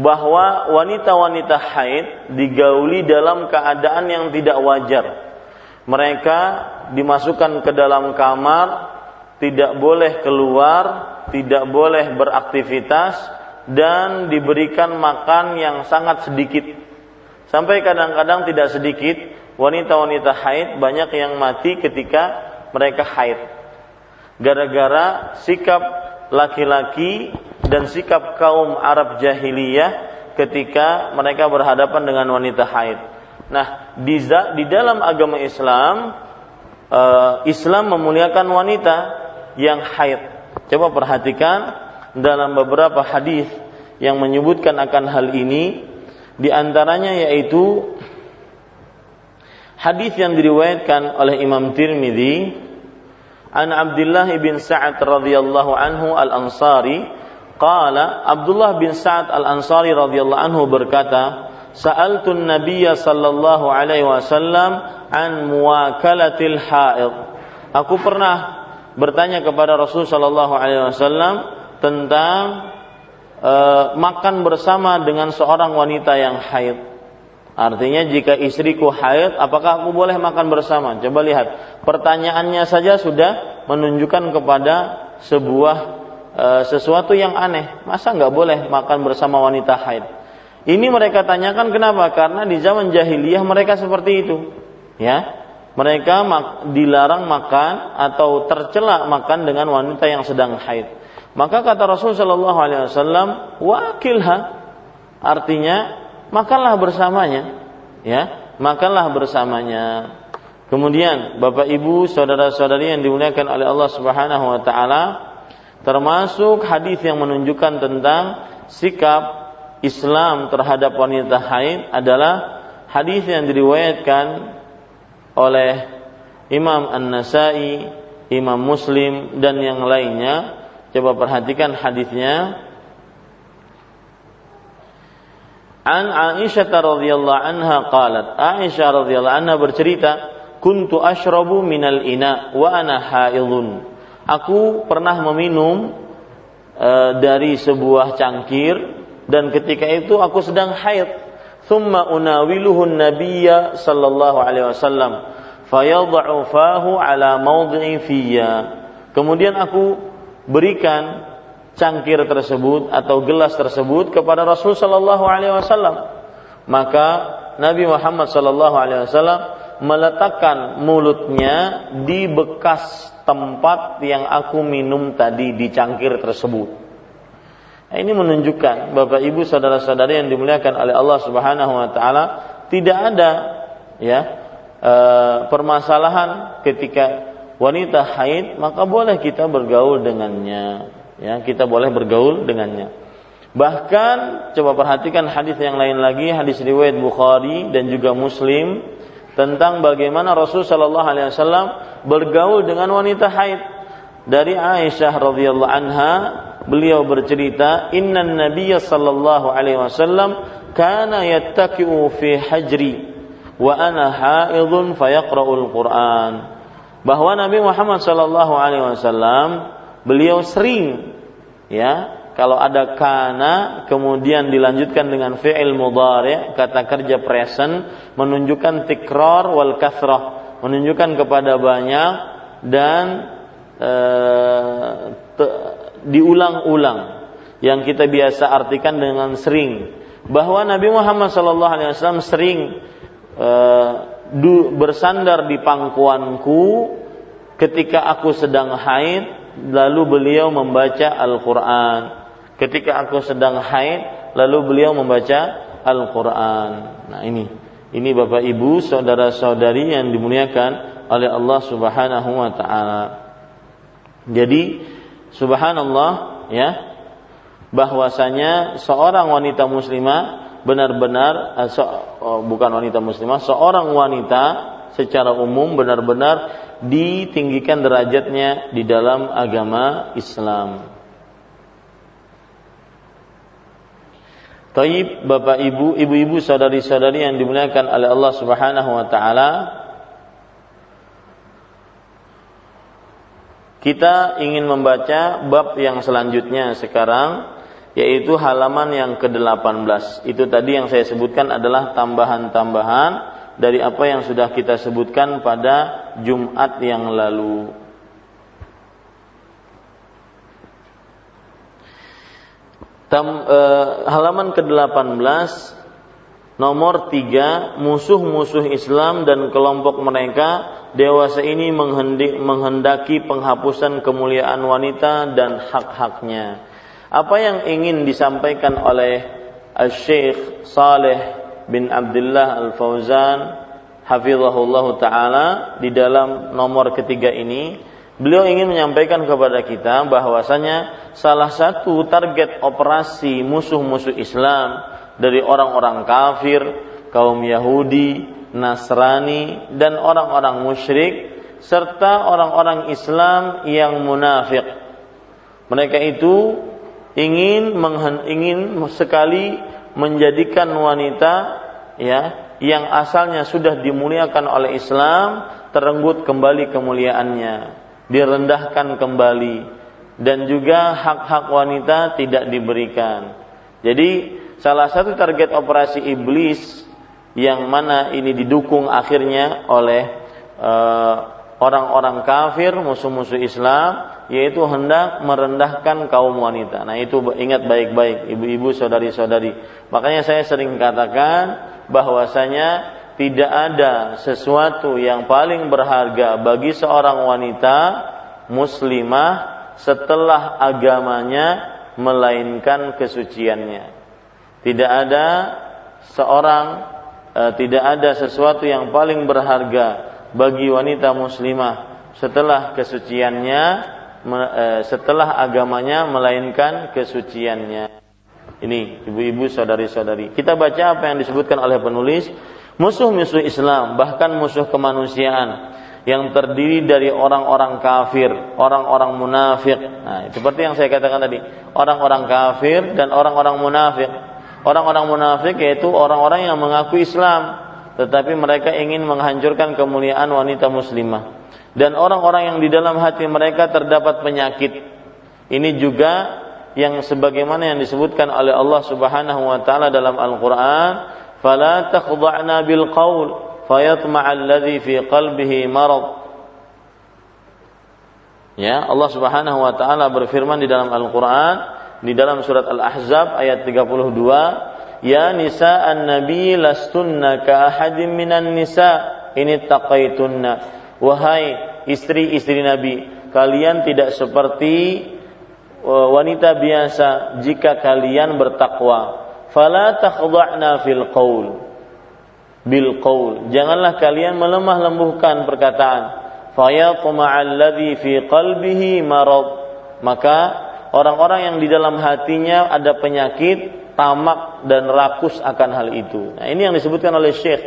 bahwa wanita-wanita haid digauli dalam keadaan yang tidak wajar. Mereka dimasukkan ke dalam kamar, tidak boleh keluar, tidak boleh beraktivitas dan diberikan makan yang sangat sedikit. Sampai kadang-kadang tidak sedikit wanita-wanita haid banyak yang mati ketika mereka haid gara-gara sikap laki-laki dan sikap kaum Arab jahiliyah ketika mereka berhadapan dengan wanita haid. Nah, di, di dalam agama Islam, uh, Islam memuliakan wanita yang haid. Coba perhatikan dalam beberapa hadis yang menyebutkan akan hal ini, di antaranya yaitu hadis yang diriwayatkan oleh Imam Tirmidzi an Abdullah bin Sa'ad radhiyallahu anhu al-Ansari qala Abdullah bin Sa'ad al-Ansari radhiyallahu anhu berkata sa'altu an-nabiyya sallallahu alaihi wasallam an muwakalatil haid. Aku pernah bertanya kepada Rasul sallallahu alaihi wasallam tentang uh, makan bersama dengan seorang wanita yang haid Artinya jika istriku haid, apakah aku boleh makan bersama? Coba lihat, pertanyaannya saja sudah menunjukkan kepada sebuah e, sesuatu yang aneh. Masa nggak boleh makan bersama wanita haid? Ini mereka tanyakan kenapa? Karena di zaman jahiliyah mereka seperti itu. Ya, mereka mak, dilarang makan atau tercela makan dengan wanita yang sedang haid. Maka kata Rasul Shallallahu Alaihi Wasallam, wakilha, artinya makanlah bersamanya ya makanlah bersamanya kemudian Bapak Ibu saudara-saudari yang dimuliakan oleh Allah Subhanahu wa taala termasuk hadis yang menunjukkan tentang sikap Islam terhadap wanita haid adalah hadis yang diriwayatkan oleh Imam An-Nasai, Imam Muslim dan yang lainnya. Coba perhatikan hadisnya An Aisyah radhiyallahu anha qalat Aisyah radhiyallahu anha bercerita kuntu ashrabu minal ina wa ana haidun Aku pernah meminum e, dari sebuah cangkir dan ketika itu aku sedang haid. Thumma unawiluhu nabiyya sallallahu alaihi wasallam fayad'u fahu ala mawdhi'i fiyya. Kemudian aku berikan cangkir tersebut atau gelas tersebut kepada Rasul Shallallahu Alaihi Wasallam maka Nabi Muhammad Shallallahu Alaihi Wasallam meletakkan mulutnya di bekas tempat yang aku minum tadi di cangkir tersebut. Nah, ini menunjukkan Bapak Ibu saudara-saudari yang dimuliakan oleh Allah Subhanahu wa taala tidak ada ya e, permasalahan ketika wanita haid maka boleh kita bergaul dengannya ya kita boleh bergaul dengannya. Bahkan coba perhatikan hadis yang lain lagi hadis riwayat Bukhari dan juga Muslim tentang bagaimana Rasul Shallallahu Alaihi Wasallam bergaul dengan wanita haid. Dari Aisyah radhiyallahu anha beliau bercerita Inna Nabiya Sallallahu Alaihi Wasallam kana yattaki'u fi hajri wa ana haidun Quran. Bahwa Nabi Muhammad Sallallahu Alaihi Wasallam beliau sering ya kalau ada kana kemudian dilanjutkan dengan fi'il mudhari kata kerja present menunjukkan tikrar wal kathrah menunjukkan kepada banyak dan e, diulang-ulang yang kita biasa artikan dengan sering. Bahwa Nabi Muhammad SAW sering e, du, bersandar di pangkuanku ketika aku sedang haid lalu beliau membaca Al-Quran. Ketika aku sedang haid, lalu beliau membaca Al-Quran. Nah ini, ini Bapak Ibu, saudara-saudari yang dimuliakan oleh Allah Subhanahu Wa Taala. Jadi, Subhanallah, ya, bahwasanya seorang wanita muslimah benar-benar eh, oh, bukan wanita muslimah, seorang wanita secara umum benar-benar ditinggikan derajatnya di dalam agama Islam. Taib Bapak Ibu, ibu-ibu, saudari-saudari yang dimuliakan oleh Allah Subhanahu wa taala. Kita ingin membaca bab yang selanjutnya sekarang yaitu halaman yang ke-18. Itu tadi yang saya sebutkan adalah tambahan-tambahan dari apa yang sudah kita sebutkan pada Jumat yang lalu. Tam, eh, halaman ke-18 nomor 3 musuh-musuh Islam dan kelompok mereka dewasa ini menghendaki penghapusan kemuliaan wanita dan hak-haknya. Apa yang ingin disampaikan oleh Syekh Saleh bin Abdullah Al-Fauzan hafizahullah taala di dalam nomor ketiga ini beliau ingin menyampaikan kepada kita bahwasanya salah satu target operasi musuh-musuh Islam dari orang-orang kafir, kaum Yahudi, Nasrani dan orang-orang musyrik serta orang-orang Islam yang munafik. Mereka itu ingin ingin sekali menjadikan wanita ya yang asalnya sudah dimuliakan oleh Islam terenggut kembali kemuliaannya, direndahkan kembali dan juga hak-hak wanita tidak diberikan. Jadi salah satu target operasi iblis yang mana ini didukung akhirnya oleh uh, orang-orang kafir, musuh-musuh Islam, yaitu hendak merendahkan kaum wanita. Nah itu ingat baik-baik, ibu-ibu, saudari-saudari. Makanya saya sering katakan bahwasanya tidak ada sesuatu yang paling berharga bagi seorang wanita muslimah setelah agamanya melainkan kesuciannya. Tidak ada seorang, eh, tidak ada sesuatu yang paling berharga bagi wanita muslimah setelah kesuciannya e, setelah agamanya melainkan kesuciannya. Ini ibu-ibu saudari-saudari. Kita baca apa yang disebutkan oleh penulis musuh-musuh Islam bahkan musuh kemanusiaan yang terdiri dari orang-orang kafir, orang-orang munafik. Nah, seperti yang saya katakan tadi, orang-orang kafir dan orang-orang munafik. Orang-orang munafik yaitu orang-orang yang mengaku Islam tetapi mereka ingin menghancurkan kemuliaan wanita muslimah. Dan orang-orang yang di dalam hati mereka terdapat penyakit. Ini juga yang sebagaimana yang disebutkan oleh Allah Subhanahu wa taala dalam Al-Qur'an fala takhdha'na bil qaul fayatma'a alladhi fi qalbihi marad. Ya Allah Subhanahu wa taala berfirman di dalam Al-Qur'an di dalam surat Al-Ahzab ayat 32 Ya nisa an-nabi lastunna ka ahadin minan nisa ini taqaitunna. Wahai istri-istri Nabi, kalian tidak seperti e, wanita biasa jika kalian bertakwa. Fala takhdha'na fil qaul bil qaul. Janganlah kalian melemah lembuhkan perkataan. Fayatma'a alladhi fi qalbihi marad. Maka orang-orang yang di dalam hatinya ada penyakit tamak dan rakus akan hal itu. Nah, ini yang disebutkan oleh Syekh,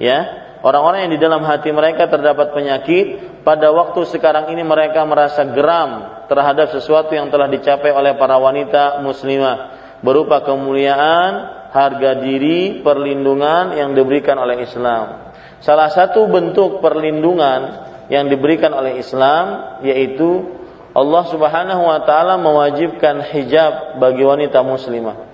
ya. Orang-orang yang di dalam hati mereka terdapat penyakit, pada waktu sekarang ini mereka merasa geram terhadap sesuatu yang telah dicapai oleh para wanita muslimah berupa kemuliaan, harga diri, perlindungan yang diberikan oleh Islam. Salah satu bentuk perlindungan yang diberikan oleh Islam yaitu Allah Subhanahu wa taala mewajibkan hijab bagi wanita muslimah.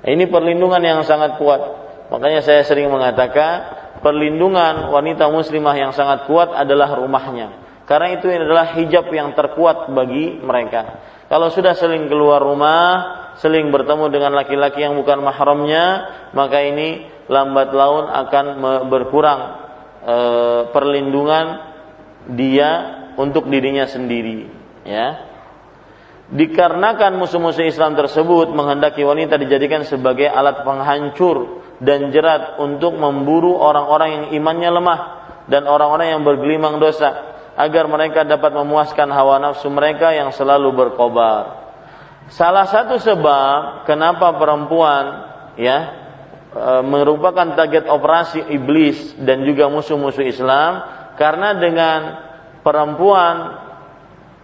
Ini perlindungan yang sangat kuat. Makanya saya sering mengatakan perlindungan wanita muslimah yang sangat kuat adalah rumahnya. Karena itu adalah hijab yang terkuat bagi mereka. Kalau sudah sering keluar rumah, sering bertemu dengan laki-laki yang bukan mahramnya, maka ini lambat laun akan berkurang e, perlindungan dia untuk dirinya sendiri, ya dikarenakan musuh-musuh Islam tersebut menghendaki wanita dijadikan sebagai alat penghancur dan jerat untuk memburu orang-orang yang imannya lemah dan orang-orang yang bergelimang dosa agar mereka dapat memuaskan hawa nafsu mereka yang selalu berkobar. Salah satu sebab kenapa perempuan ya e, merupakan target operasi iblis dan juga musuh-musuh Islam karena dengan perempuan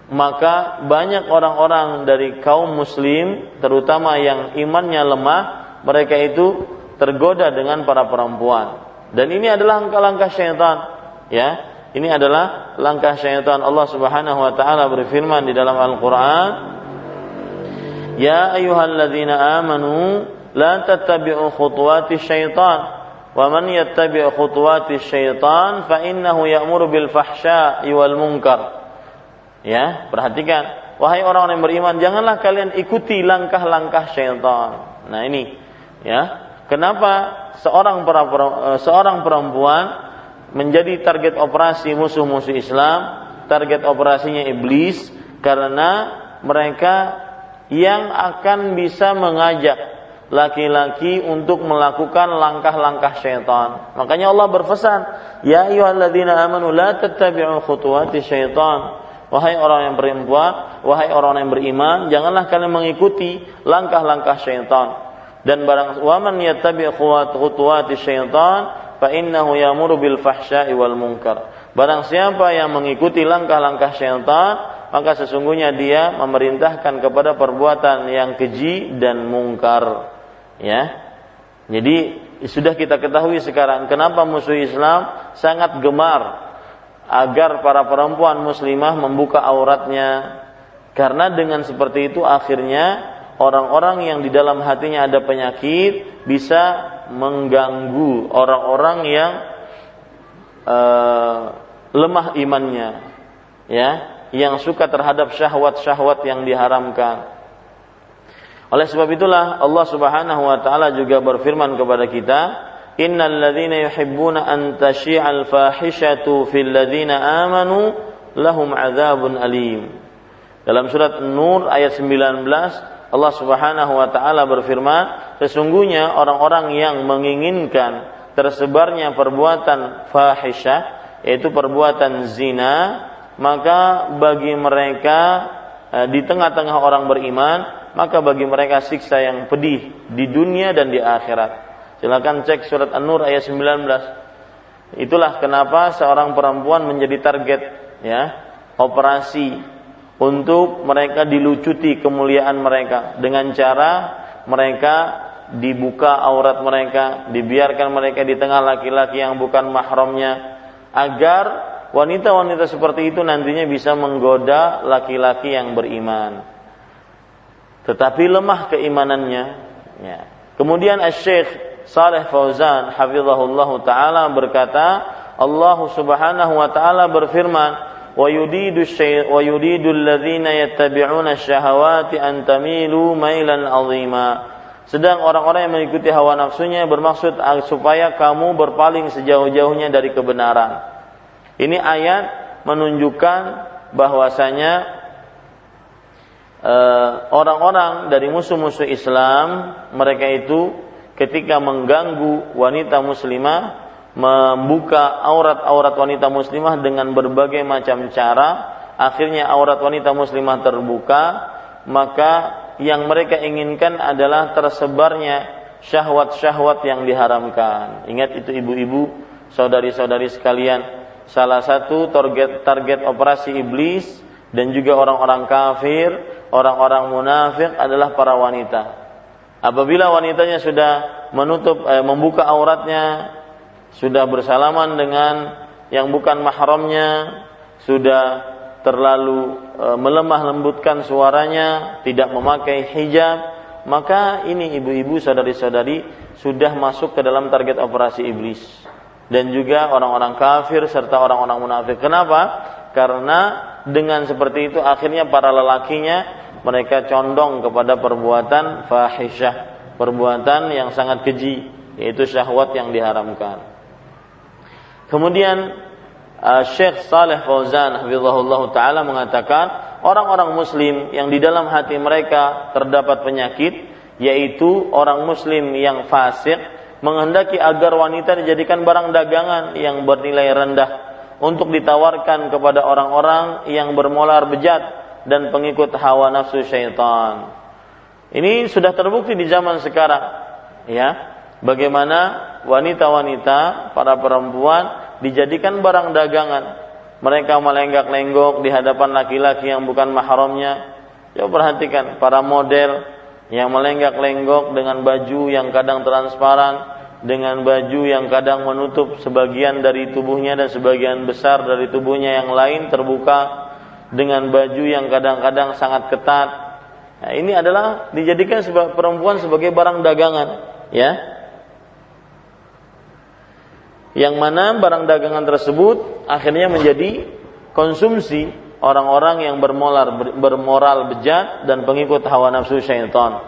maka banyak orang-orang dari kaum muslim terutama yang imannya lemah mereka itu tergoda dengan para perempuan. Dan ini adalah langkah-langkah syaitan ya. Ini adalah langkah syaitan. Allah Subhanahu wa taala berfirman di dalam Al-Qur'an Ya ayyuhalladzina amanu la tattabi'u khutuwati syaitan wa man yattabi' khutuwati syaitan fa innahu ya'muru bil fahsya'i wal munkar Ya, perhatikan. Wahai orang-orang yang beriman, janganlah kalian ikuti langkah-langkah syaitan. Nah ini, ya. Kenapa seorang eh, seorang perempuan menjadi target operasi musuh-musuh Islam, target operasinya iblis karena mereka yang akan bisa mengajak laki-laki untuk melakukan langkah-langkah syaitan. Makanya Allah berpesan, "Ya ayyuhalladzina amanu la tattabi'u khutuwati syaitan." Wahai orang yang perempuan, wahai orang yang beriman, janganlah kalian mengikuti langkah-langkah syaitan. Dan barang waman yattabi' khutuwati syaitan fa innahu yamuru bil fahsya'i wal munkar. Barang siapa yang mengikuti langkah-langkah syaitan, maka sesungguhnya dia memerintahkan kepada perbuatan yang keji dan mungkar. Ya. Jadi sudah kita ketahui sekarang kenapa musuh Islam sangat gemar agar para perempuan muslimah membuka auratnya. Karena dengan seperti itu akhirnya orang-orang yang di dalam hatinya ada penyakit bisa mengganggu orang-orang yang uh, lemah imannya ya yang suka terhadap syahwat-syahwat yang diharamkan. Oleh sebab itulah Allah Subhanahu wa taala juga berfirman kepada kita innal ladzina yuhibbuna an fahishatu fil amanu lahum adzabun alim. Dalam surat Nur ayat 19 Allah Subhanahu wa taala berfirman, sesungguhnya orang-orang yang menginginkan tersebarnya perbuatan fahisyah yaitu perbuatan zina, maka bagi mereka eh, di tengah-tengah orang beriman, maka bagi mereka siksa yang pedih di dunia dan di akhirat. Silakan cek surat An-Nur ayat 19. Itulah kenapa seorang perempuan menjadi target ya, operasi untuk mereka dilucuti kemuliaan mereka dengan cara mereka dibuka aurat mereka, dibiarkan mereka di tengah laki-laki yang bukan mahramnya agar wanita-wanita seperti itu nantinya bisa menggoda laki-laki yang beriman. Tetapi lemah keimanannya. Ya. Kemudian Syekh Saleh Fauzan hafizahullah taala berkata, Allah Subhanahu wa taala berfirman, "Wa yudidu wa yudidu alladhina yattabi'una syahawati an tamilu mailan 'azima." Sedang orang-orang yang mengikuti hawa nafsunya bermaksud supaya kamu berpaling sejauh-jauhnya dari kebenaran. Ini ayat menunjukkan bahwasanya eh, orang-orang dari musuh-musuh Islam mereka itu ketika mengganggu wanita muslimah membuka aurat-aurat wanita muslimah dengan berbagai macam cara akhirnya aurat wanita muslimah terbuka maka yang mereka inginkan adalah tersebarnya syahwat-syahwat yang diharamkan. Ingat itu ibu-ibu saudari-saudari sekalian salah satu target target operasi iblis dan juga orang-orang kafir orang-orang munafik adalah para wanita Apabila wanitanya sudah menutup eh, membuka auratnya, sudah bersalaman dengan yang bukan mahramnya, sudah terlalu eh, melemah lembutkan suaranya, tidak memakai hijab, maka ini ibu-ibu saudari-saudari sudah masuk ke dalam target operasi iblis dan juga orang-orang kafir serta orang-orang munafik. Kenapa? Karena dengan seperti itu akhirnya para lelakinya mereka condong kepada perbuatan fahisyah, perbuatan yang sangat keji, yaitu syahwat yang diharamkan. Kemudian uh, Syekh Saleh Fauzan hafizahullah taala mengatakan orang-orang muslim yang di dalam hati mereka terdapat penyakit yaitu orang muslim yang fasik menghendaki agar wanita dijadikan barang dagangan yang bernilai rendah untuk ditawarkan kepada orang-orang yang bermolar bejat dan pengikut hawa nafsu syaitan. Ini sudah terbukti di zaman sekarang, ya. Bagaimana wanita-wanita, para perempuan dijadikan barang dagangan. Mereka melenggak-lenggok di hadapan laki-laki yang bukan mahramnya. Coba perhatikan para model yang melenggak-lenggok dengan baju yang kadang transparan, dengan baju yang kadang menutup sebagian dari tubuhnya dan sebagian besar dari tubuhnya yang lain terbuka dengan baju yang kadang-kadang sangat ketat. Nah, ini adalah dijadikan sebagai perempuan sebagai barang dagangan, ya. Yang mana barang dagangan tersebut akhirnya menjadi konsumsi orang-orang yang bermoral bermoral bejat dan pengikut hawa nafsu syaitan.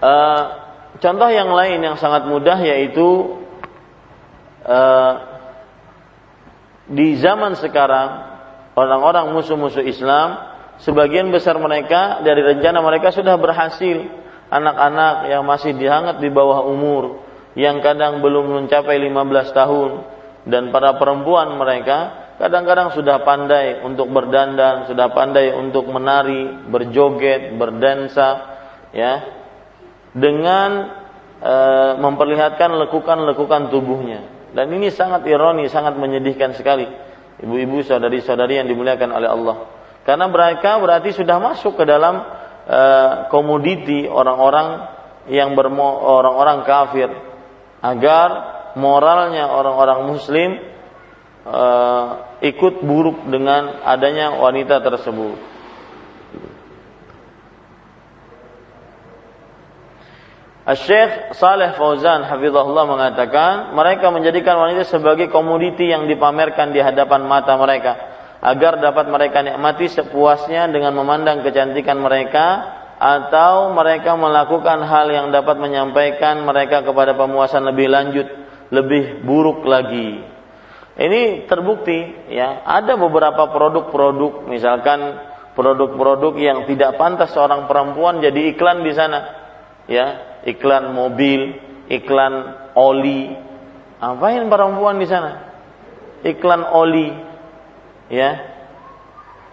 Uh, contoh yang lain yang sangat mudah yaitu uh, di zaman sekarang orang-orang musuh-musuh Islam, sebagian besar mereka dari rencana mereka sudah berhasil anak-anak yang masih dihangat di bawah umur, yang kadang belum mencapai 15 tahun, dan para perempuan mereka kadang-kadang sudah pandai untuk berdandan, sudah pandai untuk menari, berjoget, berdansa, ya, dengan e, memperlihatkan lekukan-lekukan tubuhnya. Dan ini sangat ironi, sangat menyedihkan sekali. Ibu-ibu, saudari-saudari yang dimuliakan oleh Allah. Karena mereka berarti sudah masuk ke dalam Eh, komoditi orang-orang yang bermo orang-orang kafir agar moralnya orang-orang muslim uh, ikut buruk dengan adanya wanita tersebut. Syekh Saleh Fauzan hafizahullah mengatakan mereka menjadikan wanita sebagai komoditi yang dipamerkan di hadapan mata mereka agar dapat mereka nikmati sepuasnya dengan memandang kecantikan mereka atau mereka melakukan hal yang dapat menyampaikan mereka kepada pemuasan lebih lanjut, lebih buruk lagi. Ini terbukti ya, ada beberapa produk-produk misalkan produk-produk yang tidak pantas seorang perempuan jadi iklan di sana. Ya, iklan mobil, iklan oli. Apain perempuan di sana? Iklan oli, ya.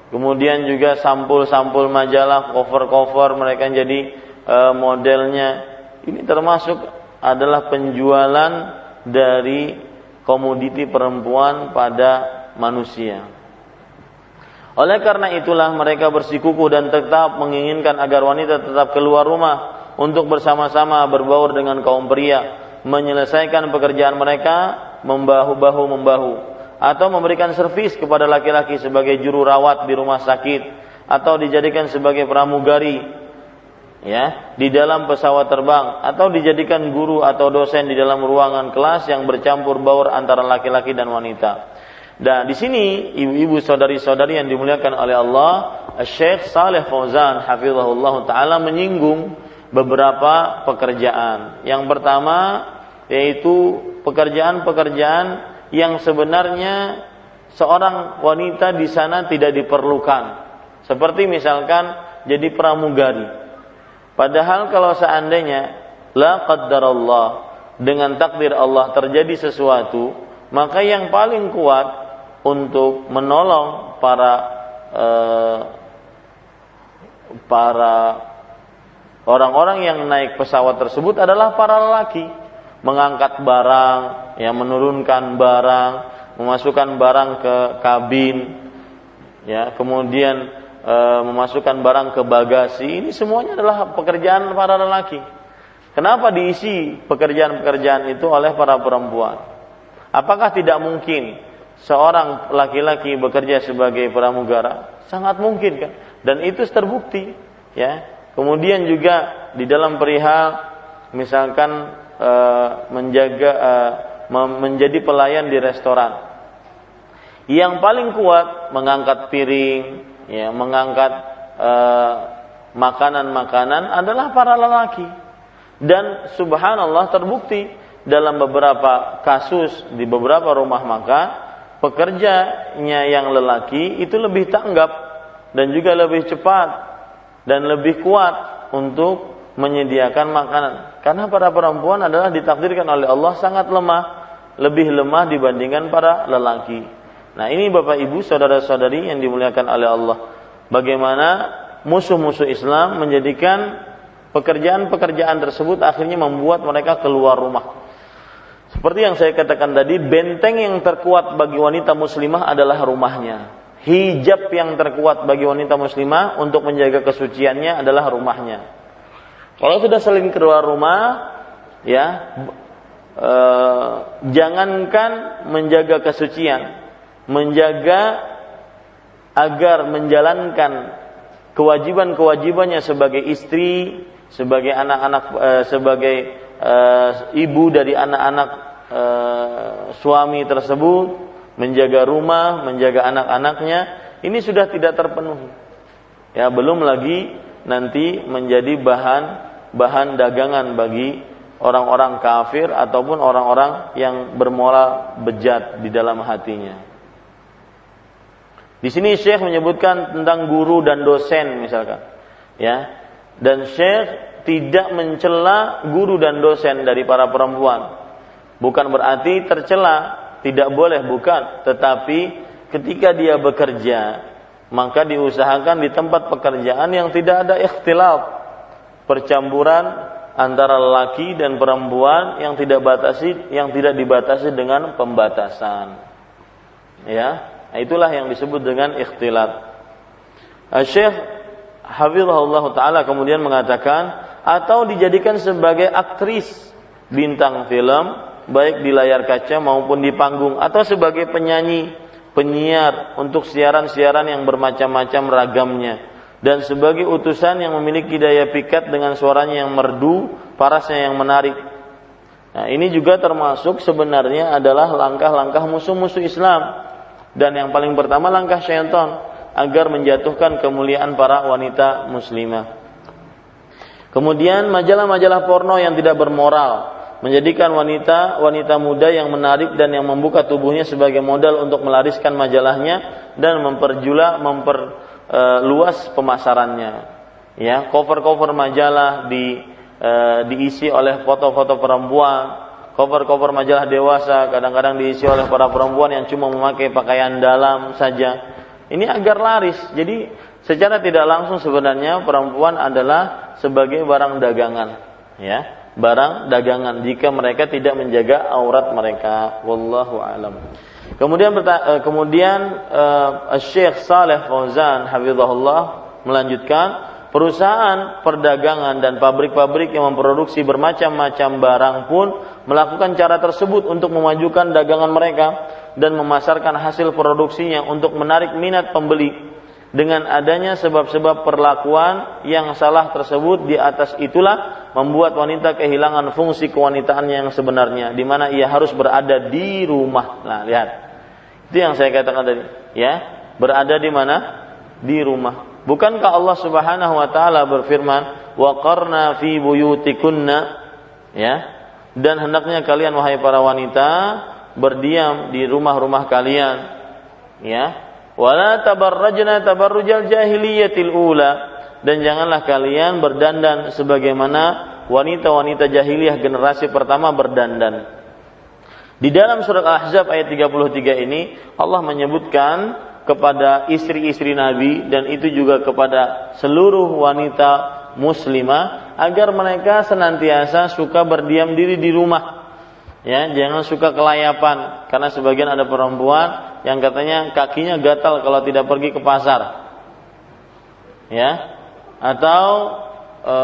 Kemudian juga sampul-sampul majalah cover-cover mereka jadi e, modelnya. Ini termasuk adalah penjualan dari komoditi perempuan pada manusia. Oleh karena itulah mereka bersikukuh dan tetap menginginkan agar wanita tetap keluar rumah untuk bersama-sama berbaur dengan kaum pria, menyelesaikan pekerjaan mereka membahu-bahu membahu atau memberikan servis kepada laki-laki sebagai juru rawat di rumah sakit atau dijadikan sebagai pramugari ya di dalam pesawat terbang atau dijadikan guru atau dosen di dalam ruangan kelas yang bercampur baur antara laki-laki dan wanita. Dan di sini ibu-ibu saudari-saudari yang dimuliakan oleh Allah, Syekh Saleh Fauzan hafizahullah taala menyinggung beberapa pekerjaan. Yang pertama yaitu pekerjaan-pekerjaan yang sebenarnya seorang wanita di sana tidak diperlukan. Seperti misalkan jadi pramugari. Padahal kalau seandainya la qaddarallah dengan takdir Allah terjadi sesuatu, maka yang paling kuat untuk menolong para eh, para orang-orang yang naik pesawat tersebut adalah para lelaki mengangkat barang, ya menurunkan barang, memasukkan barang ke kabin, ya kemudian e, memasukkan barang ke bagasi. Ini semuanya adalah pekerjaan para lelaki. Kenapa diisi pekerjaan-pekerjaan itu oleh para perempuan? Apakah tidak mungkin seorang laki-laki bekerja sebagai pramugara? Sangat mungkin kan? Dan itu terbukti, ya. Kemudian juga di dalam perihal misalkan Eh, menjaga uh, menjadi pelayan di restoran. Yang paling kuat mengangkat piring, ya, mengangkat uh, makanan-makanan adalah para lelaki. Dan subhanallah terbukti dalam beberapa kasus di beberapa rumah makan pekerjanya yang lelaki itu lebih tanggap dan juga lebih cepat dan lebih kuat untuk menyediakan makanan. Karena para perempuan adalah ditakdirkan oleh Allah sangat lemah, lebih lemah dibandingkan para lelaki. Nah, ini Bapak Ibu, saudara-saudari yang dimuliakan oleh Allah. Bagaimana musuh-musuh Islam menjadikan pekerjaan-pekerjaan tersebut akhirnya membuat mereka keluar rumah. Seperti yang saya katakan tadi, benteng yang terkuat bagi wanita muslimah adalah rumahnya. Hijab yang terkuat bagi wanita muslimah untuk menjaga kesuciannya adalah rumahnya. Kalau sudah saling keluar rumah, ya eh, jangankan menjaga kesucian, menjaga agar menjalankan kewajiban-kewajibannya sebagai istri, sebagai anak-anak, eh, sebagai eh, ibu dari anak-anak eh, suami tersebut, menjaga rumah, menjaga anak-anaknya, ini sudah tidak terpenuhi. Ya, belum lagi nanti menjadi bahan bahan dagangan bagi orang-orang kafir ataupun orang-orang yang bermoral bejat di dalam hatinya. Di sini Syekh menyebutkan tentang guru dan dosen misalkan. Ya. dan Syekh tidak mencela guru dan dosen dari para perempuan. Bukan berarti tercela, tidak boleh bukan, tetapi ketika dia bekerja, maka diusahakan di tempat pekerjaan yang tidak ada ikhtilaf, percampuran antara laki dan perempuan yang tidak batasi yang tidak dibatasi dengan pembatasan. Ya, itulah yang disebut dengan ikhtilat. Syekh Hafizahullah Ta'ala kemudian mengatakan atau dijadikan sebagai aktris bintang film baik di layar kaca maupun di panggung atau sebagai penyanyi, penyiar untuk siaran-siaran yang bermacam-macam ragamnya dan sebagai utusan yang memiliki daya pikat dengan suaranya yang merdu, parasnya yang menarik. Nah, ini juga termasuk sebenarnya adalah langkah-langkah musuh-musuh Islam dan yang paling pertama langkah syaitan agar menjatuhkan kemuliaan para wanita muslimah. Kemudian majalah-majalah porno yang tidak bermoral, menjadikan wanita wanita muda yang menarik dan yang membuka tubuhnya sebagai modal untuk melariskan majalahnya dan memperjula memperluas e, pemasarannya. Ya cover-cover majalah di e, diisi oleh foto-foto perempuan cover-cover majalah dewasa kadang-kadang diisi oleh para perempuan yang cuma memakai pakaian dalam saja. Ini agar laris. Jadi secara tidak langsung sebenarnya perempuan adalah sebagai barang dagangan. Ya barang dagangan jika mereka tidak menjaga aurat mereka. Wallahu alam. Kemudian eh, kemudian uh, Syekh Saleh Fauzan hafizahullah melanjutkan perusahaan perdagangan dan pabrik-pabrik yang memproduksi bermacam-macam barang pun melakukan cara tersebut untuk memajukan dagangan mereka dan memasarkan hasil produksinya untuk menarik minat pembeli dengan adanya sebab-sebab perlakuan yang salah tersebut di atas itulah membuat wanita kehilangan fungsi kewanitaannya yang sebenarnya di mana ia harus berada di rumah. Nah, lihat. Itu yang saya katakan tadi, ya. Berada di mana? Di rumah. Bukankah Allah Subhanahu wa taala berfirman, "Wa qarna fi buyutikunna" ya. Dan hendaknya kalian wahai para wanita berdiam di rumah-rumah kalian, ya wala tabarrajna tabarrujal jahiliyatil ula. Dan janganlah kalian berdandan sebagaimana wanita-wanita jahiliyah generasi pertama berdandan. Di dalam surat Al-Ahzab ayat 33 ini Allah menyebutkan kepada istri-istri Nabi dan itu juga kepada seluruh wanita muslimah agar mereka senantiasa suka berdiam diri di rumah. Ya jangan suka kelayapan. Karena sebagian ada perempuan yang katanya kakinya gatal kalau tidak pergi ke pasar. Ya. Atau e,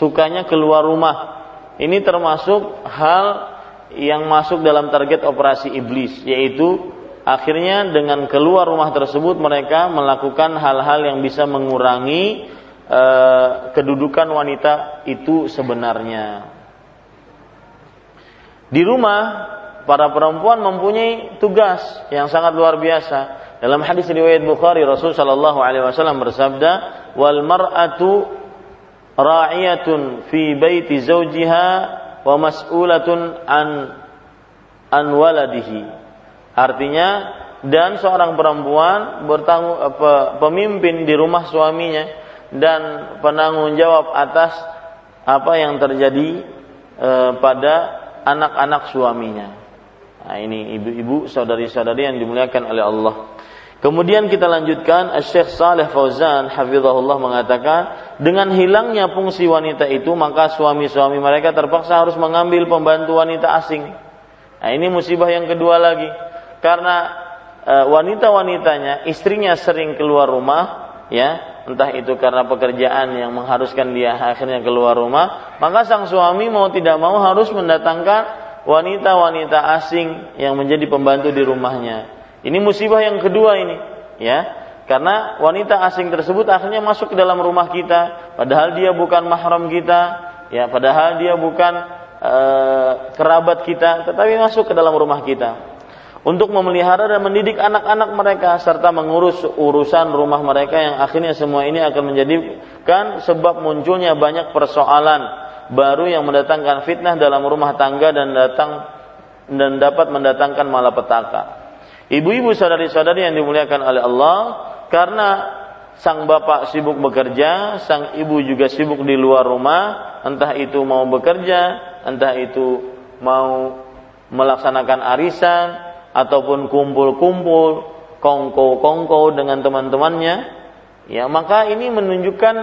sukanya keluar rumah. Ini termasuk hal yang masuk dalam target operasi iblis yaitu akhirnya dengan keluar rumah tersebut mereka melakukan hal-hal yang bisa mengurangi e, kedudukan wanita itu sebenarnya. Di rumah para perempuan mempunyai tugas yang sangat luar biasa. Dalam hadis riwayat Bukhari Rasul sallallahu alaihi wasallam bersabda, "Wal mar'atu ra'iyatun fi baiti zawjiha wa mas'ulatun an an waladihi." Artinya dan seorang perempuan bertanggung pemimpin di rumah suaminya dan penanggung jawab atas apa yang terjadi eh, pada anak-anak suaminya. Nah, ini ibu-ibu, saudari-saudari yang dimuliakan oleh Allah. Kemudian kita lanjutkan Syekh Saleh Fauzan hafizahullah mengatakan dengan hilangnya fungsi wanita itu maka suami-suami mereka terpaksa harus mengambil pembantu wanita asing. Nah, ini musibah yang kedua lagi. Karena e, wanita-wanitanya istrinya sering keluar rumah ya, entah itu karena pekerjaan yang mengharuskan dia akhirnya keluar rumah, maka sang suami mau tidak mau harus mendatangkan wanita-wanita asing yang menjadi pembantu di rumahnya. Ini musibah yang kedua ini, ya. Karena wanita asing tersebut akhirnya masuk ke dalam rumah kita, padahal dia bukan mahram kita, ya, padahal dia bukan e, kerabat kita, tetapi masuk ke dalam rumah kita untuk memelihara dan mendidik anak-anak mereka serta mengurus urusan rumah mereka yang akhirnya semua ini akan menjadikan sebab munculnya banyak persoalan baru yang mendatangkan fitnah dalam rumah tangga dan datang dan dapat mendatangkan malapetaka. Ibu-ibu saudari-saudari yang dimuliakan oleh Allah, karena sang bapak sibuk bekerja, sang ibu juga sibuk di luar rumah, entah itu mau bekerja, entah itu mau melaksanakan arisan ataupun kumpul-kumpul, kongko-kongko dengan teman-temannya, ya maka ini menunjukkan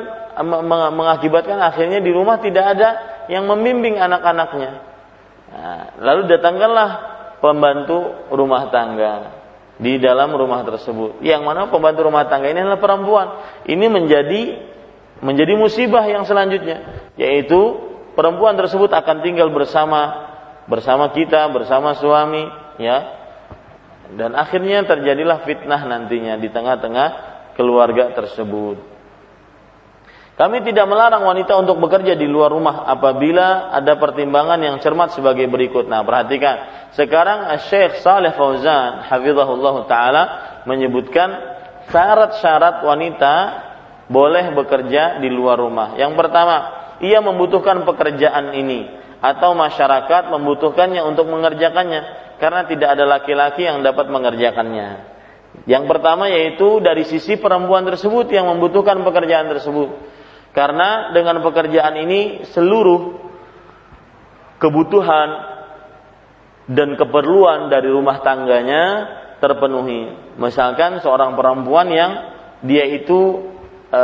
mengakibatkan akhirnya di rumah tidak ada yang membimbing anak-anaknya. Nah, lalu datangkanlah pembantu rumah tangga di dalam rumah tersebut. Yang mana pembantu rumah tangga ini adalah perempuan. Ini menjadi menjadi musibah yang selanjutnya, yaitu perempuan tersebut akan tinggal bersama bersama kita, bersama suami, ya. Dan akhirnya terjadilah fitnah nantinya di tengah-tengah keluarga tersebut. Kami tidak melarang wanita untuk bekerja di luar rumah apabila ada pertimbangan yang cermat sebagai berikut. Nah, perhatikan. Sekarang Syekh Saleh Fauzan hafizahullah taala menyebutkan syarat-syarat wanita boleh bekerja di luar rumah. Yang pertama, ia membutuhkan pekerjaan ini atau masyarakat membutuhkannya untuk mengerjakannya karena tidak ada laki-laki yang dapat mengerjakannya. Yang pertama yaitu dari sisi perempuan tersebut yang membutuhkan pekerjaan tersebut. Karena dengan pekerjaan ini seluruh kebutuhan dan keperluan dari rumah tangganya terpenuhi. Misalkan seorang perempuan yang dia itu e,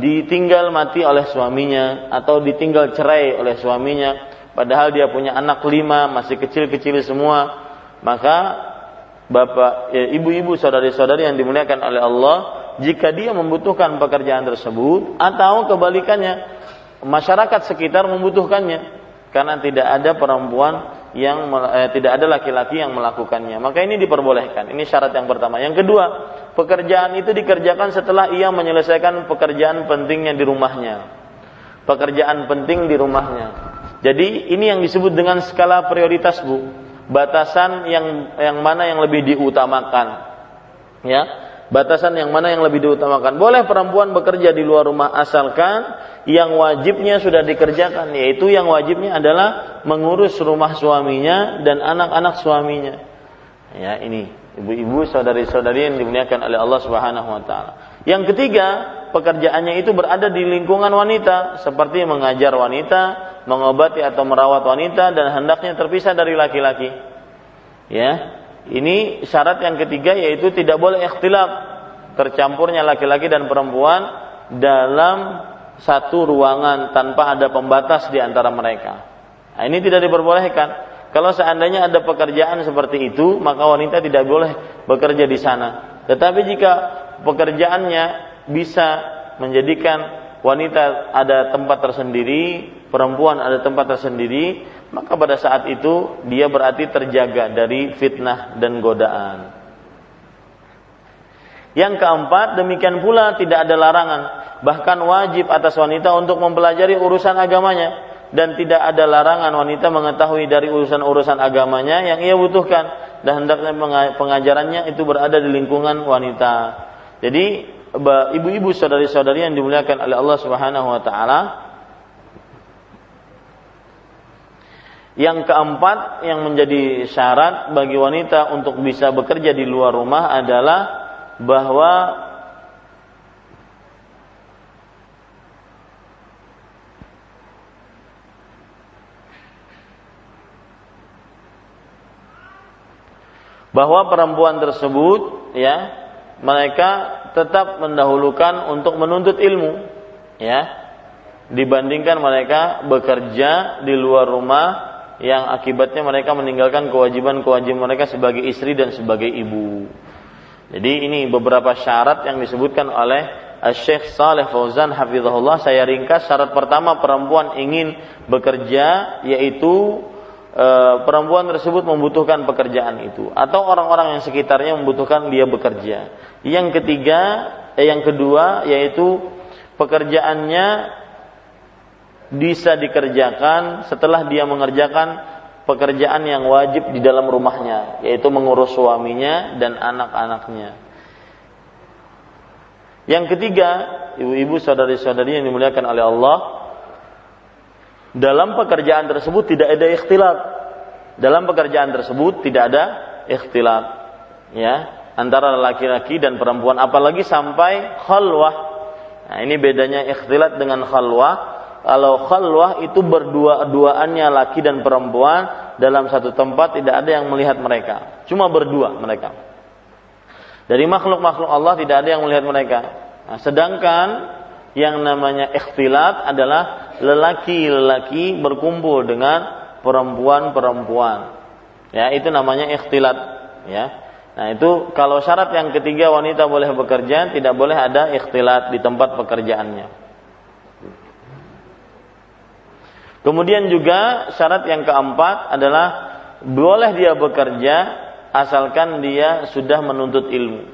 ditinggal mati oleh suaminya atau ditinggal cerai oleh suaminya, padahal dia punya anak lima masih kecil-kecil semua, maka bapak, ya, ibu-ibu, saudari-saudari yang dimuliakan oleh Allah, jika dia membutuhkan pekerjaan tersebut atau kebalikannya masyarakat sekitar membutuhkannya karena tidak ada perempuan yang eh, tidak ada laki-laki yang melakukannya. Maka ini diperbolehkan. Ini syarat yang pertama. Yang kedua pekerjaan itu dikerjakan setelah ia menyelesaikan pekerjaan pentingnya di rumahnya. Pekerjaan penting di rumahnya. Jadi ini yang disebut dengan skala prioritas bu batasan yang yang mana yang lebih diutamakan ya batasan yang mana yang lebih diutamakan. Boleh perempuan bekerja di luar rumah asalkan yang wajibnya sudah dikerjakan, yaitu yang wajibnya adalah mengurus rumah suaminya dan anak-anak suaminya. Ya, ini ibu-ibu, saudari-saudari yang dimuliakan oleh Allah Subhanahu wa taala. Yang ketiga, pekerjaannya itu berada di lingkungan wanita, seperti mengajar wanita, mengobati atau merawat wanita dan hendaknya terpisah dari laki-laki. Ya, ini syarat yang ketiga yaitu tidak boleh ikhtilaf tercampurnya laki-laki dan perempuan dalam satu ruangan tanpa ada pembatas di antara mereka. Nah, ini tidak diperbolehkan. Kalau seandainya ada pekerjaan seperti itu, maka wanita tidak boleh bekerja di sana. Tetapi jika pekerjaannya bisa menjadikan wanita ada tempat tersendiri, perempuan ada tempat tersendiri, maka pada saat itu dia berarti terjaga dari fitnah dan godaan. Yang keempat, demikian pula tidak ada larangan, bahkan wajib atas wanita untuk mempelajari urusan agamanya dan tidak ada larangan wanita mengetahui dari urusan-urusan agamanya yang ia butuhkan dan hendaknya pengajarannya itu berada di lingkungan wanita. Jadi ibu-ibu saudari-saudari yang dimuliakan oleh Allah Subhanahu wa taala, Yang keempat yang menjadi syarat bagi wanita untuk bisa bekerja di luar rumah adalah bahwa bahwa perempuan tersebut ya mereka tetap mendahulukan untuk menuntut ilmu ya dibandingkan mereka bekerja di luar rumah yang akibatnya mereka meninggalkan kewajiban-kewajiban mereka sebagai istri dan sebagai ibu. Jadi ini beberapa syarat yang disebutkan oleh Syekh Saleh Fauzan hafizahullah saya ringkas syarat pertama perempuan ingin bekerja yaitu e, perempuan tersebut membutuhkan pekerjaan itu atau orang-orang yang sekitarnya membutuhkan dia bekerja. Yang ketiga, eh, yang kedua yaitu pekerjaannya bisa dikerjakan setelah dia mengerjakan pekerjaan yang wajib di dalam rumahnya, yaitu mengurus suaminya dan anak-anaknya. Yang ketiga, ibu-ibu saudari-saudari yang dimuliakan oleh Allah, dalam pekerjaan tersebut tidak ada ikhtilat. Dalam pekerjaan tersebut tidak ada ikhtilat. Ya. antara laki-laki dan perempuan apalagi sampai khalwah. Nah, ini bedanya ikhtilat dengan khalwah. Kalau khalwah itu berdua-duaannya laki dan perempuan dalam satu tempat tidak ada yang melihat mereka. Cuma berdua mereka. Dari makhluk-makhluk Allah tidak ada yang melihat mereka. Nah, sedangkan yang namanya ikhtilat adalah lelaki-lelaki berkumpul dengan perempuan-perempuan. Ya, itu namanya ikhtilat, ya. Nah, itu kalau syarat yang ketiga wanita boleh bekerja, tidak boleh ada ikhtilat di tempat pekerjaannya. Kemudian juga syarat yang keempat adalah boleh dia bekerja asalkan dia sudah menuntut ilmu.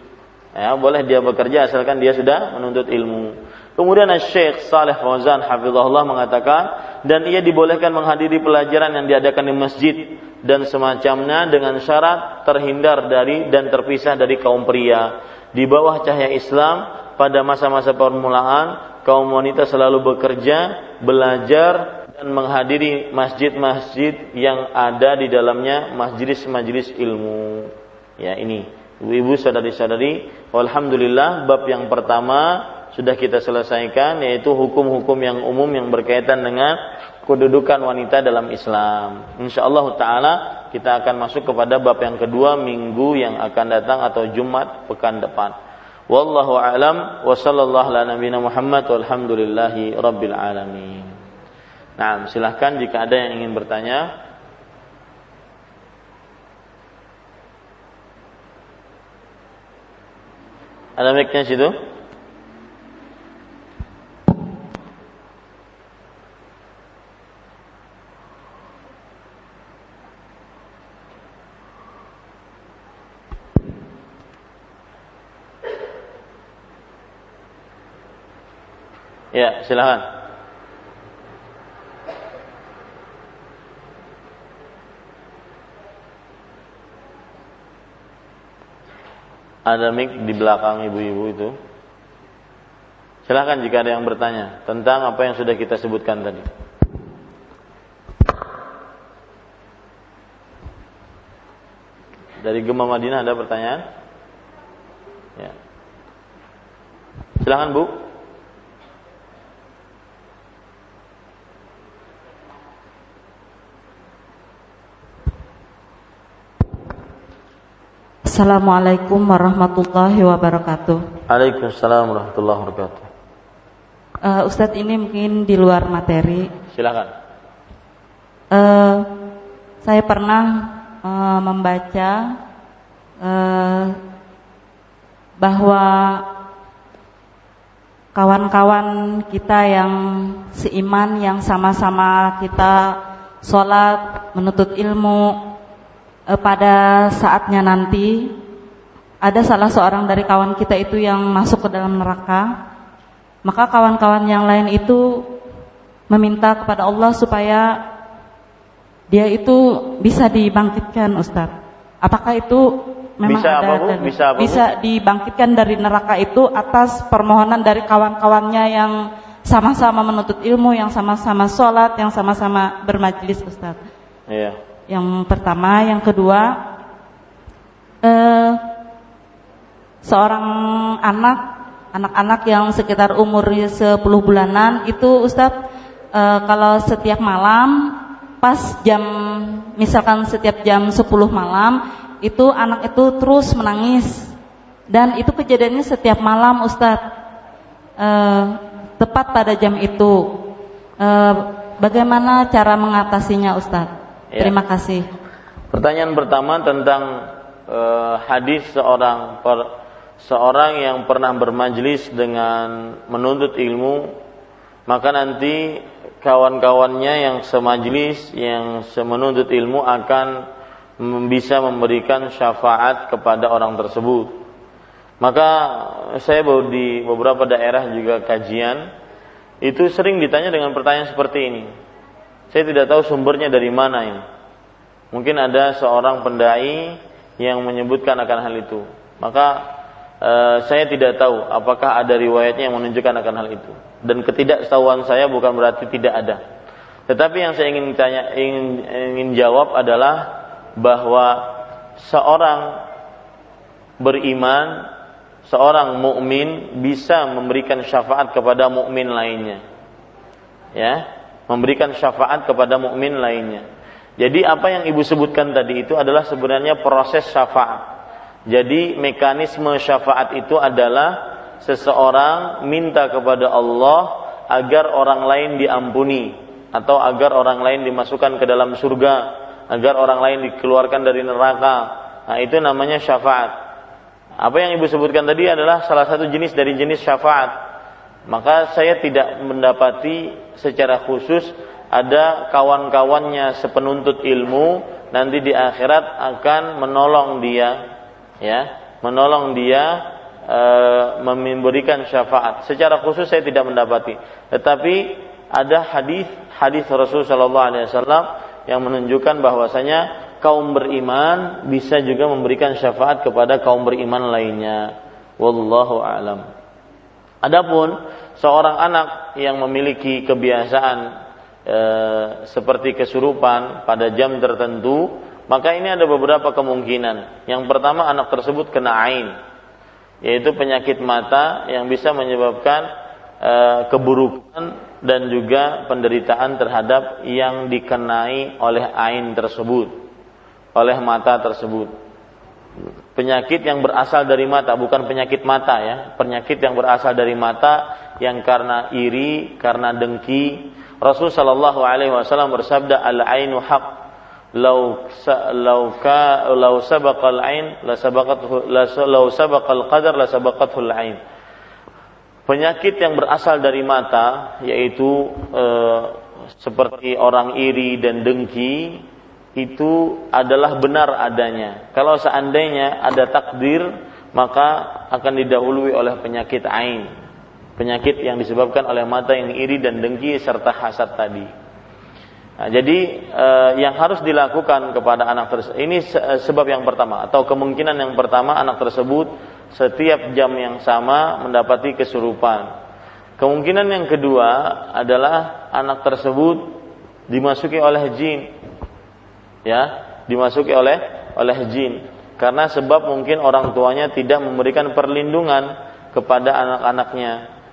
Ya, boleh dia bekerja asalkan dia sudah menuntut ilmu. Kemudian Syekh Saleh Fauzan hafizahullah mengatakan dan ia dibolehkan menghadiri pelajaran yang diadakan di masjid dan semacamnya dengan syarat terhindar dari dan terpisah dari kaum pria. Di bawah cahaya Islam pada masa-masa permulaan kaum wanita selalu bekerja, belajar dan menghadiri masjid-masjid yang ada di dalamnya majelis-majelis ilmu. Ya ini, ibu-ibu saudari-saudari, alhamdulillah bab yang pertama sudah kita selesaikan yaitu hukum-hukum yang umum yang berkaitan dengan kedudukan wanita dalam Islam. Insyaallah taala kita akan masuk kepada bab yang kedua minggu yang akan datang atau Jumat pekan depan. Wallahu a'lam wa sallallahu ala nabiyina rabbil alamin. Nah, silahkan jika ada yang ingin bertanya. Ada mic situ? Ya, silakan. Ada mic di belakang ibu-ibu itu. Silahkan jika ada yang bertanya tentang apa yang sudah kita sebutkan tadi. Dari Gemah Madinah ada pertanyaan? Ya. Silahkan Bu. Assalamualaikum warahmatullahi wabarakatuh. Waalaikumsalam warahmatullahi wabarakatuh. Uh, Ustadz ini mungkin di luar materi. Silakan. Uh, saya pernah uh, membaca uh, bahwa kawan-kawan kita yang seiman, yang sama-sama kita sholat, menuntut ilmu, e, pada saatnya nanti ada salah seorang dari kawan kita itu yang masuk ke dalam neraka, maka kawan-kawan yang lain itu meminta kepada Allah supaya dia itu bisa dibangkitkan, Ustaz. Apakah itu memang bisa ada apa, dan bisa, apa, bisa dibangkitkan dari neraka itu atas permohonan dari kawan-kawannya yang sama-sama menuntut ilmu, yang sama-sama sholat, yang sama-sama bermajlis, Ustaz. Iya. Yang pertama, yang kedua, eh, seorang anak, anak-anak yang sekitar umur 10 bulanan itu Ustadz eh, kalau setiap malam pas jam misalkan setiap jam 10 malam itu anak itu terus menangis. Dan itu kejadiannya setiap malam Ustadz. Eh, tepat pada jam itu. Eh, bagaimana cara mengatasinya Ustadz Ya. Terima kasih. Pertanyaan pertama tentang uh, hadis seorang per, seorang yang pernah bermajlis dengan menuntut ilmu, maka nanti kawan-kawannya yang semajlis yang semenuntut ilmu akan bisa memberikan syafaat kepada orang tersebut. Maka saya baru di beberapa daerah juga kajian itu sering ditanya dengan pertanyaan seperti ini. Saya tidak tahu sumbernya dari mana ini. Mungkin ada seorang pendai yang menyebutkan akan hal itu. Maka e, saya tidak tahu apakah ada riwayatnya yang menunjukkan akan hal itu. Dan ketidaktahuan saya bukan berarti tidak ada. Tetapi yang saya ingin tanya, ingin, ingin jawab adalah bahwa seorang beriman seorang mukmin bisa memberikan syafaat kepada mukmin lainnya. Ya, memberikan syafaat kepada mukmin lainnya. Jadi apa yang Ibu sebutkan tadi itu adalah sebenarnya proses syafaat. Jadi mekanisme syafaat itu adalah seseorang minta kepada Allah agar orang lain diampuni atau agar orang lain dimasukkan ke dalam surga, agar orang lain dikeluarkan dari neraka. Nah, itu namanya syafaat. Apa yang Ibu sebutkan tadi adalah salah satu jenis dari jenis syafaat. Maka saya tidak mendapati secara khusus ada kawan-kawannya sepenuntut ilmu nanti di akhirat akan menolong dia ya, menolong dia e, memberikan syafaat. Secara khusus saya tidak mendapati. Tetapi ada hadis hadis Rasulullah sallallahu alaihi wasallam yang menunjukkan bahwasanya kaum beriman bisa juga memberikan syafaat kepada kaum beriman lainnya. Wallahu alam. Adapun seorang anak yang memiliki kebiasaan e, seperti kesurupan pada jam tertentu, maka ini ada beberapa kemungkinan. Yang pertama anak tersebut kena ain, yaitu penyakit mata yang bisa menyebabkan e, keburukan dan juga penderitaan terhadap yang dikenai oleh ain tersebut oleh mata tersebut. Penyakit yang berasal dari mata, bukan penyakit mata ya, penyakit yang berasal dari mata yang karena iri, karena dengki. Rasul Shallallahu Alaihi Wasallam bersabda, al ainu haq, lau lau ka lau ain la sabaqat lau qadar la ain. Penyakit yang berasal dari mata yaitu e, seperti orang iri dan dengki itu adalah benar adanya. Kalau seandainya ada takdir, maka akan didahului oleh penyakit ain. Penyakit yang disebabkan oleh mata yang iri dan dengki serta hasad tadi. Nah, jadi eh, yang harus dilakukan kepada anak tersebut ini sebab yang pertama atau kemungkinan yang pertama anak tersebut setiap jam yang sama mendapati kesurupan. Kemungkinan yang kedua adalah anak tersebut dimasuki oleh jin ya dimasuki oleh oleh jin. Karena sebab mungkin orang tuanya tidak memberikan perlindungan kepada anak-anaknya.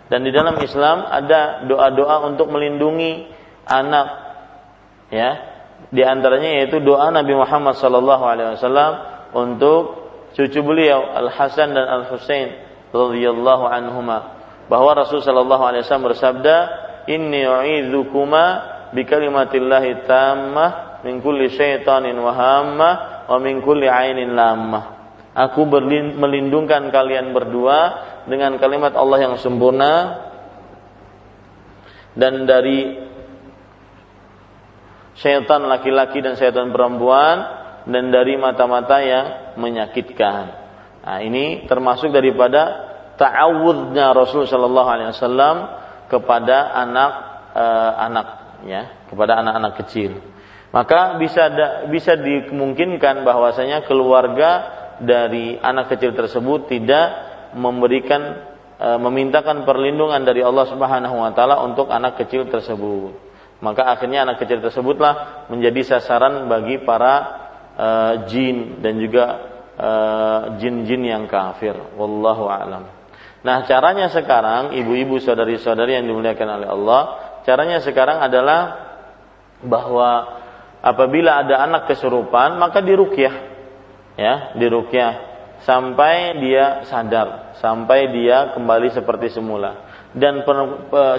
Dan di dalam Islam ada doa-doa untuk melindungi anak ya. Di antaranya yaitu doa Nabi Muhammad wasallam untuk cucu beliau Al Hasan dan Al Husain radhiyallahu anhuma. Bahwa Rasul sallallahu alaihi wasallam bersabda inni u'idzukuma bi kalimatillahi tammah min kulli syaitanin wa hamma wa min kulli ainin lamah. Aku melindungkan kalian berdua dengan kalimat Allah yang sempurna dan dari syaitan laki-laki dan syaitan perempuan dan dari mata-mata yang menyakitkan. Nah, ini termasuk daripada ta'awudnya Rasul sallallahu alaihi wasallam kepada anak eh, anak ya, kepada anak-anak kecil maka bisa da, bisa dimungkinkan bahwasanya keluarga dari anak kecil tersebut tidak memberikan e, memintakan perlindungan dari Allah Subhanahu wa taala untuk anak kecil tersebut. Maka akhirnya anak kecil tersebutlah menjadi sasaran bagi para e, jin dan juga e, jin-jin yang kafir. Wallahu a'lam. Nah, caranya sekarang ibu-ibu saudari-saudari yang dimuliakan oleh Allah, caranya sekarang adalah bahwa apabila ada anak kesurupan maka dirukyah. Ya dirukyah. Sampai dia sadar sampai dia kembali seperti semula. Dan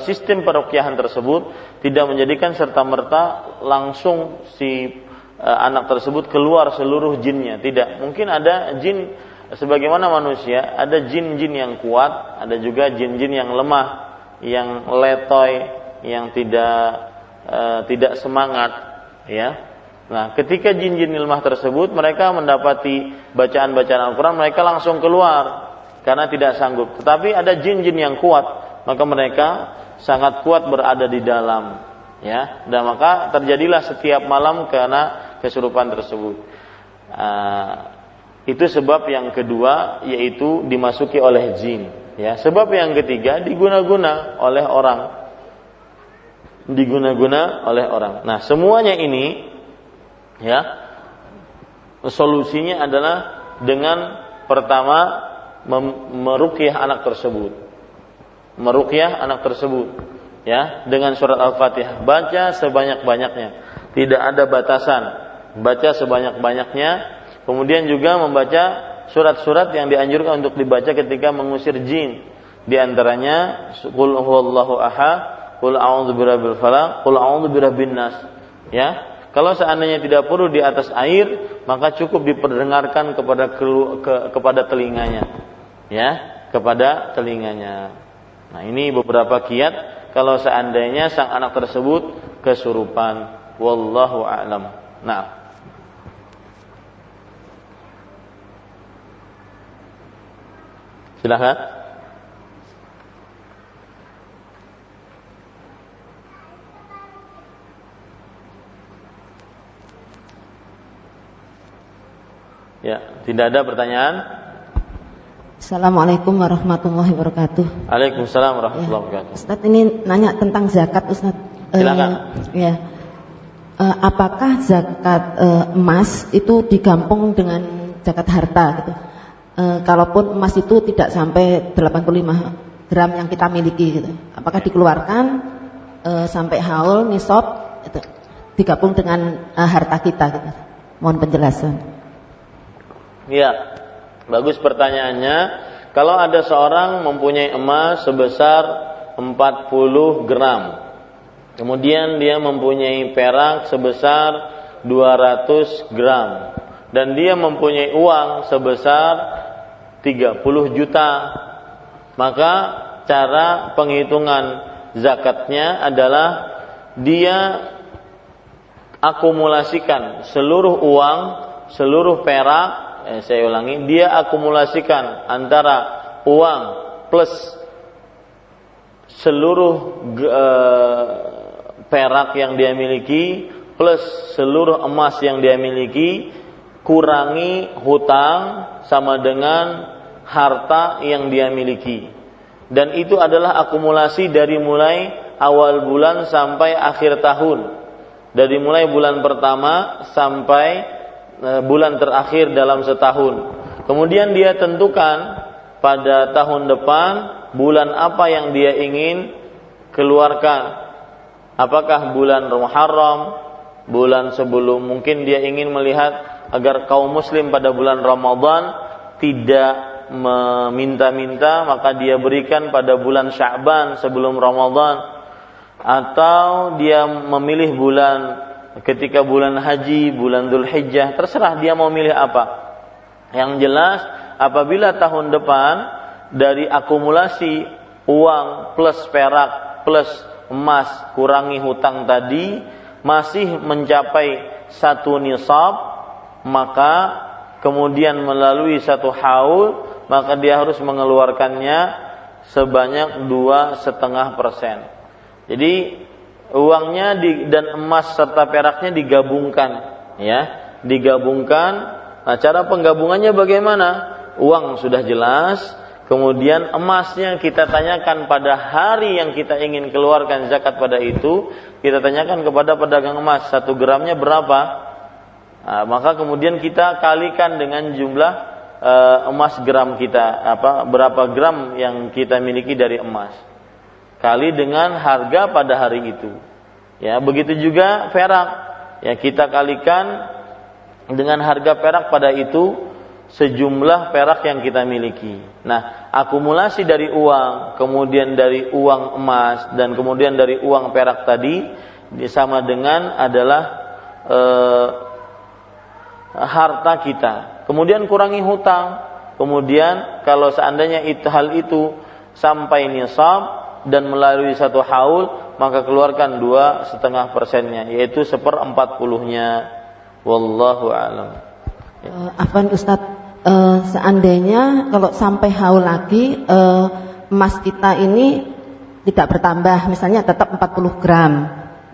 sistem perukyahan tersebut tidak menjadikan serta merta langsung si e, anak tersebut keluar seluruh jinnya. Tidak. Mungkin ada jin sebagaimana manusia ada jin-jin yang kuat ada juga jin-jin yang lemah yang letoy yang tidak uh, tidak semangat ya. Nah, ketika jin-jin ilmah tersebut mereka mendapati bacaan-bacaan Al-Qur'an, mereka langsung keluar karena tidak sanggup. Tetapi ada jin-jin yang kuat, maka mereka sangat kuat berada di dalam, ya. Dan maka terjadilah setiap malam karena kesurupan tersebut. Uh, itu sebab yang kedua yaitu dimasuki oleh jin, ya. Sebab yang ketiga diguna-guna oleh orang diguna-guna oleh orang. Nah, semuanya ini ya solusinya adalah dengan pertama merukyah anak tersebut. Merukyah anak tersebut ya dengan surat Al-Fatihah. Baca sebanyak-banyaknya. Tidak ada batasan. Baca sebanyak-banyaknya. Kemudian juga membaca surat-surat yang dianjurkan untuk dibaca ketika mengusir jin. Di antaranya qul huwallahu ahad, qul a'udzu birabbil falaq, qul a'udzu birabbin nas. Ya. Kalau seandainya tidak perlu di atas air, maka cukup diperdengarkan kepada ke, kepada telinganya. Ya, kepada telinganya. Nah, ini beberapa kiat kalau seandainya sang anak tersebut kesurupan. Wallahu a'lam. Nah. Silakan. Ya, tidak ada pertanyaan? Assalamualaikum warahmatullahi wabarakatuh. Waalaikumsalam warahmatullahi ya, wabarakatuh. Ustaz ini nanya tentang zakat Ustaz. Silakan. Uh, ya. Uh, apakah zakat uh, emas itu digampung dengan zakat harta gitu? Uh, kalaupun emas itu tidak sampai 85 gram yang kita miliki gitu. Apakah dikeluarkan uh, sampai haul nisab itu digabung dengan uh, harta kita gitu? Mohon penjelasan. Ya, bagus pertanyaannya. Kalau ada seorang mempunyai emas sebesar 40 gram, kemudian dia mempunyai perak sebesar 200 gram, dan dia mempunyai uang sebesar 30 juta, maka cara penghitungan zakatnya adalah dia akumulasikan seluruh uang, seluruh perak eh, saya ulangi, dia akumulasikan antara uang plus seluruh eh, perak yang dia miliki plus seluruh emas yang dia miliki kurangi hutang sama dengan harta yang dia miliki. Dan itu adalah akumulasi dari mulai awal bulan sampai akhir tahun. Dari mulai bulan pertama sampai bulan terakhir dalam setahun. Kemudian dia tentukan pada tahun depan bulan apa yang dia ingin keluarkan. Apakah bulan Muharram, bulan sebelum mungkin dia ingin melihat agar kaum muslim pada bulan Ramadan tidak meminta-minta maka dia berikan pada bulan Sya'ban sebelum Ramadan atau dia memilih bulan ketika bulan haji, bulan Dhul Hijjah, terserah dia mau milih apa. Yang jelas, apabila tahun depan dari akumulasi uang plus perak plus emas kurangi hutang tadi masih mencapai satu nisab, maka kemudian melalui satu haul, maka dia harus mengeluarkannya sebanyak dua setengah persen. Jadi uangnya di, dan emas serta peraknya digabungkan ya. Digabungkan. Nah cara penggabungannya bagaimana? Uang sudah jelas. Kemudian emasnya kita tanyakan pada hari yang kita ingin keluarkan zakat pada itu kita tanyakan kepada pedagang emas satu gramnya berapa? Nah, maka kemudian kita kalikan dengan jumlah uh, emas gram kita apa berapa gram yang kita miliki dari emas kali dengan harga pada hari itu. Ya, begitu juga perak. Ya, kita kalikan dengan harga perak pada itu sejumlah perak yang kita miliki. Nah, akumulasi dari uang, kemudian dari uang emas dan kemudian dari uang perak tadi sama dengan adalah e, harta kita. Kemudian kurangi hutang. Kemudian kalau seandainya itu hal itu sampai nisab dan melalui satu haul maka keluarkan dua setengah persennya yaitu seperempat puluhnya. Wallahu alam. Ya. uh, Afan Ustadz uh, seandainya kalau sampai haul lagi uh, emas kita ini tidak bertambah misalnya tetap 40 gram.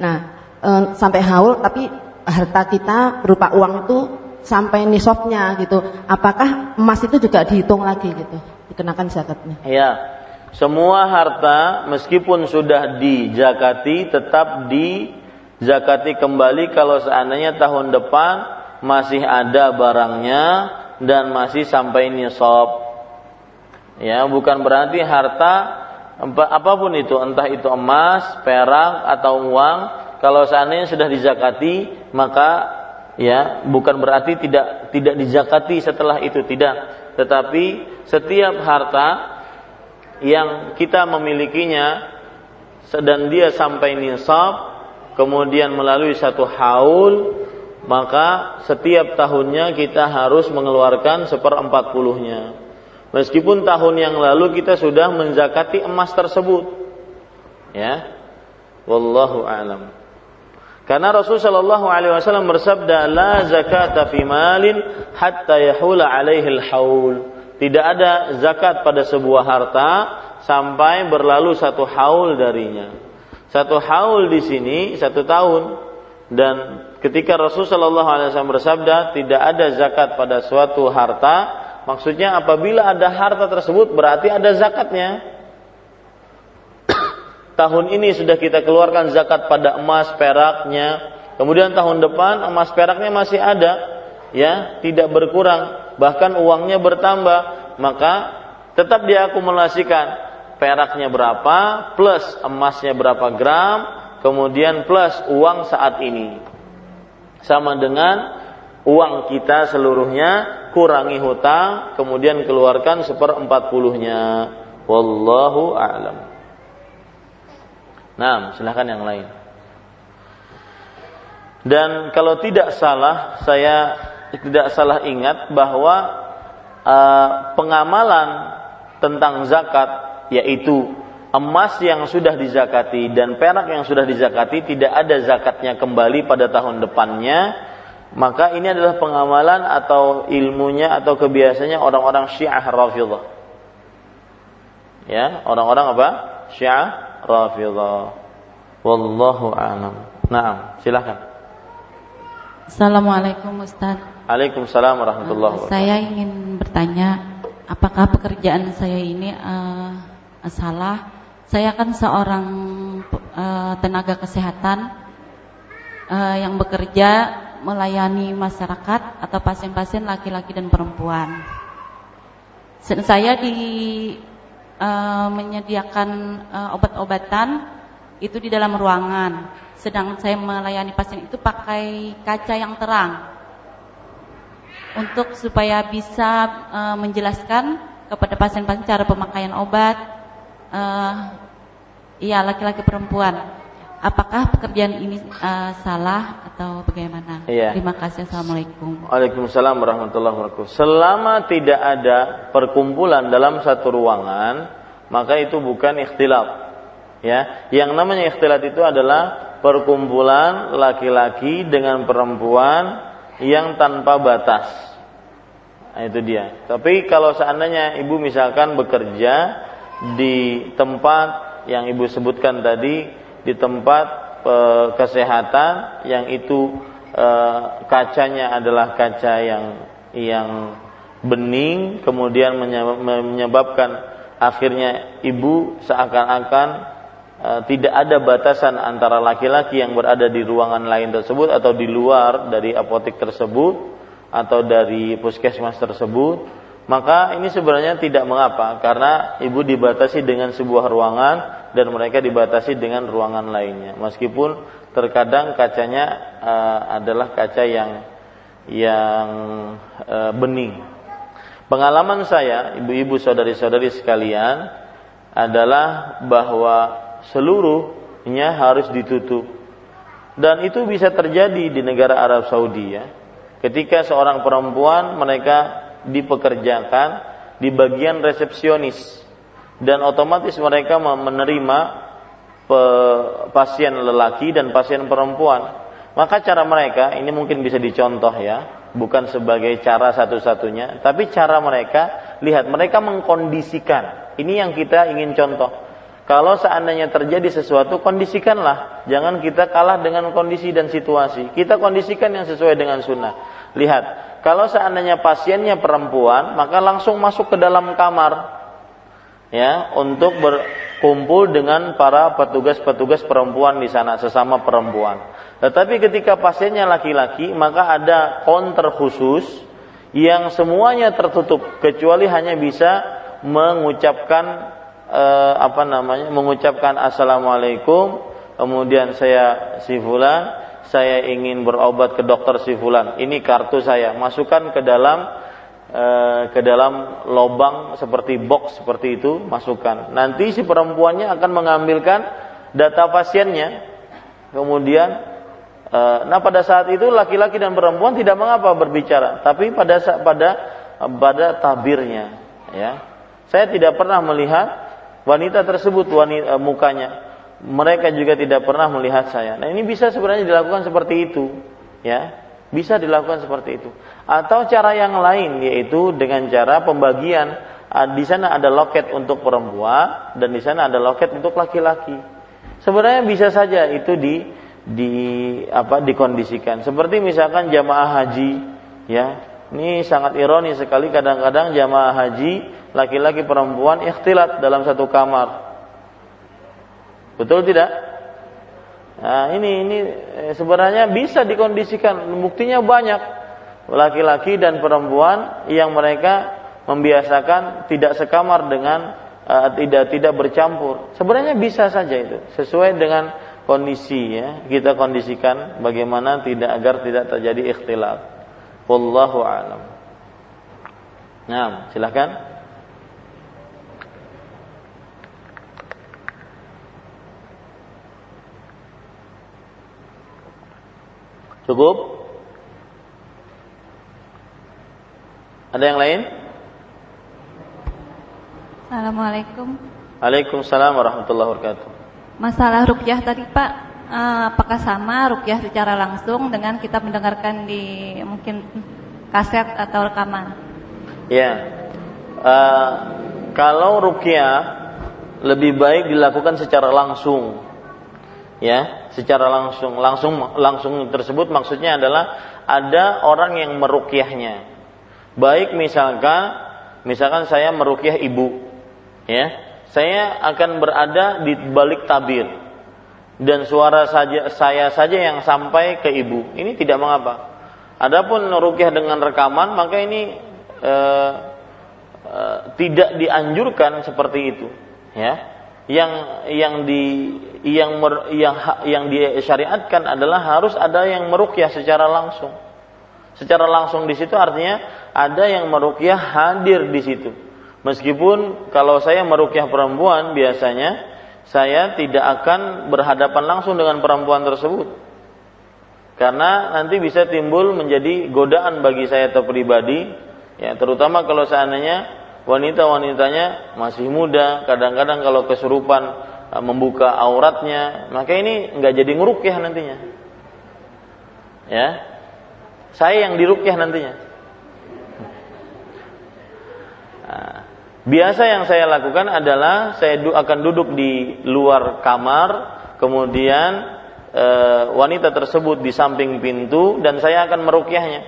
Nah uh, sampai haul tapi harta kita berupa uang itu sampai nisabnya gitu. Apakah emas itu juga dihitung lagi gitu dikenakan zakatnya? Ya semua harta meskipun sudah dijakati tetap dijakati kembali kalau seandainya tahun depan masih ada barangnya dan masih sampai nisab. Ya, bukan berarti harta apa pun itu, entah itu emas, perak atau uang, kalau seandainya sudah dizakati, maka ya bukan berarti tidak tidak dizakati setelah itu tidak, tetapi setiap harta yang kita memilikinya dan dia sampai nisab kemudian melalui satu haul maka setiap tahunnya kita harus mengeluarkan seperempat puluhnya Meskipun tahun yang lalu kita sudah menzakati emas tersebut. Ya. Wallahu a'lam. Karena Rasul sallallahu alaihi wasallam bersabda, "La zakata fi malin hatta yahula alaihi al-haul." Tidak ada zakat pada sebuah harta sampai berlalu satu haul darinya. Satu haul di sini satu tahun dan ketika Rasul sallallahu alaihi wasallam bersabda, tidak ada zakat pada suatu harta Maksudnya apabila ada harta tersebut berarti ada zakatnya. tahun ini sudah kita keluarkan zakat pada emas peraknya. Kemudian tahun depan emas peraknya masih ada, ya, tidak berkurang, bahkan uangnya bertambah, maka tetap diakumulasikan peraknya berapa plus emasnya berapa gram, kemudian plus uang saat ini. Sama dengan uang kita seluruhnya kurangi hutang, kemudian keluarkan seperempat puluhnya. Wallahu a'lam. Nah, silahkan yang lain. Dan kalau tidak salah, saya tidak salah ingat bahwa uh, pengamalan tentang zakat yaitu emas yang sudah dizakati dan perak yang sudah dizakati tidak ada zakatnya kembali pada tahun depannya maka ini adalah pengamalan atau ilmunya atau kebiasaannya orang-orang Syiah Rafidhah. Ya, orang-orang apa? Syiah Rafidhah. Wallahu a'lam. Naam, silakan. Assalamualaikum Ustaz. Waalaikumsalam warahmatullahi wabarakatuh. Saya ingin bertanya, apakah pekerjaan saya ini uh, salah? Saya kan seorang uh, tenaga kesehatan uh, yang bekerja melayani masyarakat atau pasien-pasien laki-laki dan perempuan. Saya di uh, menyediakan uh, obat-obatan itu di dalam ruangan, sedang saya melayani pasien itu pakai kaca yang terang untuk supaya bisa uh, menjelaskan kepada pasien-pasien cara pemakaian obat. Uh, iya laki-laki perempuan apakah pekerjaan ini uh, salah atau bagaimana? Iya. Terima kasih. Assalamualaikum. Waalaikumsalam warahmatullahi wabarakatuh. Selama tidak ada perkumpulan dalam satu ruangan, maka itu bukan ikhtilaf. Ya, yang namanya ikhtilat itu adalah perkumpulan laki-laki dengan perempuan yang tanpa batas. Nah, itu dia. Tapi kalau seandainya ibu misalkan bekerja di tempat yang ibu sebutkan tadi di tempat e, kesehatan yang itu e, kacanya adalah kaca yang yang bening kemudian menyebabkan akhirnya ibu seakan-akan e, tidak ada batasan antara laki-laki yang berada di ruangan lain tersebut atau di luar dari apotek tersebut atau dari puskesmas tersebut maka ini sebenarnya tidak mengapa karena ibu dibatasi dengan sebuah ruangan dan mereka dibatasi dengan ruangan lainnya. Meskipun terkadang kacanya uh, adalah kaca yang yang uh, bening. Pengalaman saya ibu-ibu saudari-saudari sekalian adalah bahwa seluruhnya harus ditutup. Dan itu bisa terjadi di negara Arab Saudi ya ketika seorang perempuan mereka dipekerjakan di bagian resepsionis dan otomatis mereka menerima pasien lelaki dan pasien perempuan. Maka cara mereka ini mungkin bisa dicontoh ya, bukan sebagai cara satu-satunya, tapi cara mereka lihat mereka mengkondisikan. Ini yang kita ingin contoh. Kalau seandainya terjadi sesuatu, kondisikanlah. Jangan kita kalah dengan kondisi dan situasi. Kita kondisikan yang sesuai dengan sunnah. Lihat, kalau seandainya pasiennya perempuan, maka langsung masuk ke dalam kamar ya untuk berkumpul dengan para petugas-petugas perempuan di sana sesama perempuan. Tetapi ketika pasiennya laki-laki, maka ada counter khusus yang semuanya tertutup kecuali hanya bisa mengucapkan eh, apa namanya mengucapkan assalamualaikum kemudian saya si fulan saya ingin berobat ke dokter si fulan. Ini kartu saya. Masukkan ke dalam eh, ke dalam lobang seperti box seperti itu masukkan. Nanti si perempuannya akan mengambilkan data pasiennya. Kemudian Eh, nah pada saat itu laki-laki dan perempuan tidak mengapa berbicara, tapi pada pada pada tabirnya, ya. Saya tidak pernah melihat wanita tersebut wanita eh, mukanya. Mereka juga tidak pernah melihat saya. Nah ini bisa sebenarnya dilakukan seperti itu, ya. Bisa dilakukan seperti itu. Atau cara yang lain yaitu dengan cara pembagian ah, di sana ada loket untuk perempuan dan di sana ada loket untuk laki-laki. Sebenarnya bisa saja itu di di apa dikondisikan. Seperti misalkan jamaah haji, ya. Ini sangat ironis sekali kadang-kadang jamaah haji laki-laki perempuan ikhtilat dalam satu kamar. Betul tidak? Nah, ini ini eh, sebenarnya bisa dikondisikan. Buktinya banyak laki-laki dan perempuan yang mereka membiasakan tidak sekamar dengan uh, tidak tidak bercampur. Sebenarnya bisa saja itu sesuai dengan kondisi ya kita kondisikan bagaimana tidak agar tidak terjadi ikhtilaf wallahu alam. Nah silakan. Cukup? Ada yang lain? Assalamualaikum. Waalaikumsalam warahmatullahi wabarakatuh. Masalah rukyah tadi Pak, apakah sama rukyah secara langsung dengan kita mendengarkan di mungkin kaset atau rekaman? Ya, uh, kalau rukyah lebih baik dilakukan secara langsung, ya, secara langsung, langsung, langsung tersebut maksudnya adalah ada orang yang merukyahnya. Baik misalkan, misalkan saya merukyah ibu, ya, saya akan berada di balik tabir dan suara saja saya saja yang sampai ke ibu. Ini tidak mengapa. Adapun rukyah dengan rekaman maka ini e, e, tidak dianjurkan seperti itu, ya. Yang yang di yang mer, yang yang disyariatkan adalah harus ada yang merukyah secara langsung. Secara langsung di situ artinya ada yang merukyah hadir di situ Meskipun kalau saya merukyah perempuan biasanya saya tidak akan berhadapan langsung dengan perempuan tersebut. Karena nanti bisa timbul menjadi godaan bagi saya atau pribadi, ya terutama kalau seandainya wanita-wanitanya masih muda, kadang-kadang kalau kesurupan eh, membuka auratnya, maka ini nggak jadi ngerukyah nantinya. Ya, saya yang dirukyah nantinya. Nah, Biasa yang saya lakukan adalah saya akan duduk di luar kamar, kemudian e, wanita tersebut di samping pintu dan saya akan merukyahnya.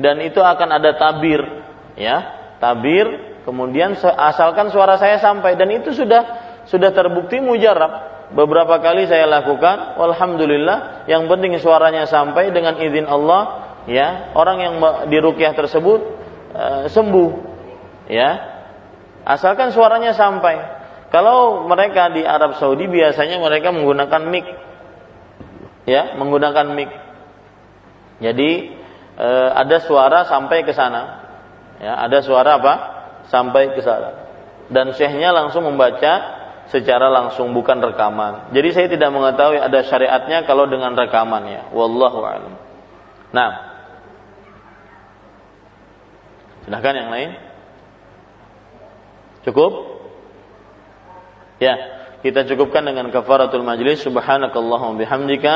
Dan itu akan ada tabir, ya, tabir. Kemudian asalkan suara saya sampai dan itu sudah sudah terbukti mujarab. Beberapa kali saya lakukan, alhamdulillah. Yang penting suaranya sampai dengan izin Allah, ya. Orang yang dirukyah tersebut e, sembuh, ya Asalkan suaranya sampai. Kalau mereka di Arab Saudi biasanya mereka menggunakan mic. Ya, menggunakan mic. Jadi e, ada suara sampai ke sana. Ya, ada suara apa? Sampai ke sana. Dan syekhnya langsung membaca secara langsung bukan rekaman. Jadi saya tidak mengetahui ada syariatnya kalau dengan rekaman ya. Wallahu a'lam. Nah. Silahkan yang lain. Cukup? Ya, kita cukupkan dengan kafaratul majlis. Subhanakallahumma bihamdika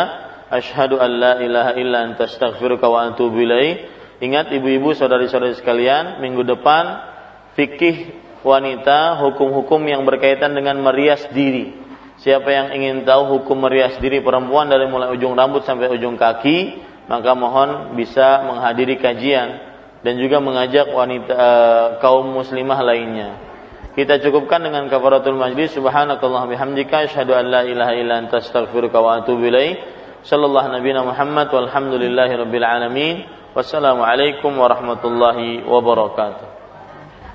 asyhadu an la ilaha illa anta astaghfiruka wa atubu ilaik. Ingat ibu-ibu saudari-saudari sekalian, minggu depan fikih wanita, hukum-hukum yang berkaitan dengan merias diri. Siapa yang ingin tahu hukum merias diri perempuan dari mulai ujung rambut sampai ujung kaki, maka mohon bisa menghadiri kajian dan juga mengajak wanita uh, kaum muslimah lainnya. Kita cukupkan dengan kafaratul majlis. Subhanakallah bihamdika asyhadu an la ilaha illa anta astaghfiruka wa atubu ilaik. Sallallahu nabiyana Muhammad walhamdulillahi rabbil alamin. Wassalamualaikum warahmatullahi wabarakatuh.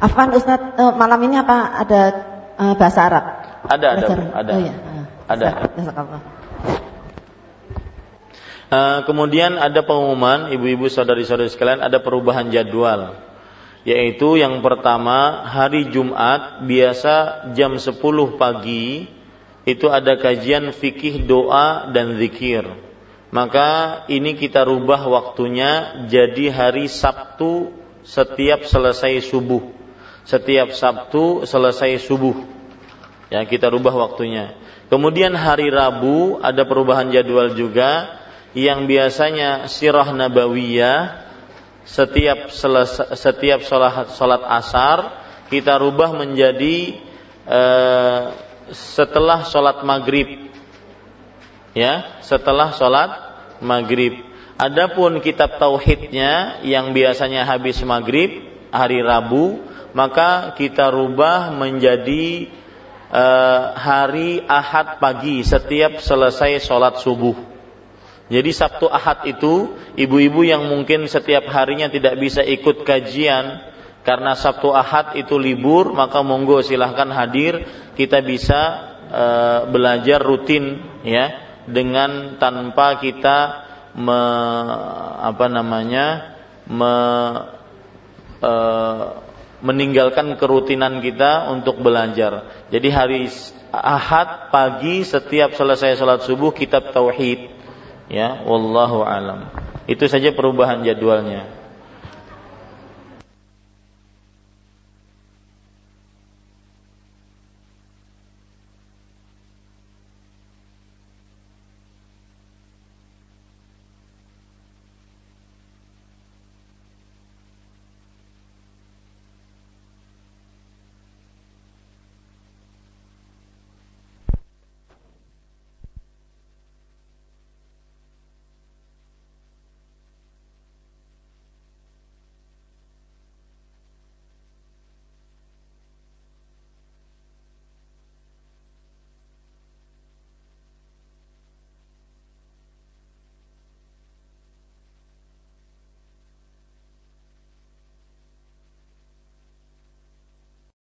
Afwan Ustaz, uh, malam ini apa ada uh, bahasa Arab? Ada, ada, ada. Oh, iya. Ada. Uh, kemudian ada pengumuman ibu-ibu saudari-saudari sekalian ada perubahan jadwal yaitu yang pertama hari Jumat biasa jam 10 pagi itu ada kajian fikih doa dan zikir. Maka ini kita rubah waktunya jadi hari Sabtu setiap selesai subuh. Setiap Sabtu selesai subuh. Ya kita rubah waktunya. Kemudian hari Rabu ada perubahan jadwal juga yang biasanya sirah nabawiyah setiap selesai, setiap sholat, sholat asar kita rubah menjadi uh, setelah sholat maghrib. Ya setelah sholat maghrib. Adapun kitab tauhidnya yang biasanya habis maghrib hari Rabu maka kita rubah menjadi uh, hari Ahad pagi setiap selesai sholat subuh jadi Sabtu Ahad itu ibu-ibu yang mungkin setiap harinya tidak bisa ikut kajian karena Sabtu Ahad itu libur, maka monggo silahkan hadir. Kita bisa e, belajar rutin ya dengan tanpa kita me, apa namanya me, e, meninggalkan kerutinan kita untuk belajar. Jadi hari Ahad pagi setiap selesai sholat subuh kitab tauhid ya wallahu alam. Itu saja perubahan jadwalnya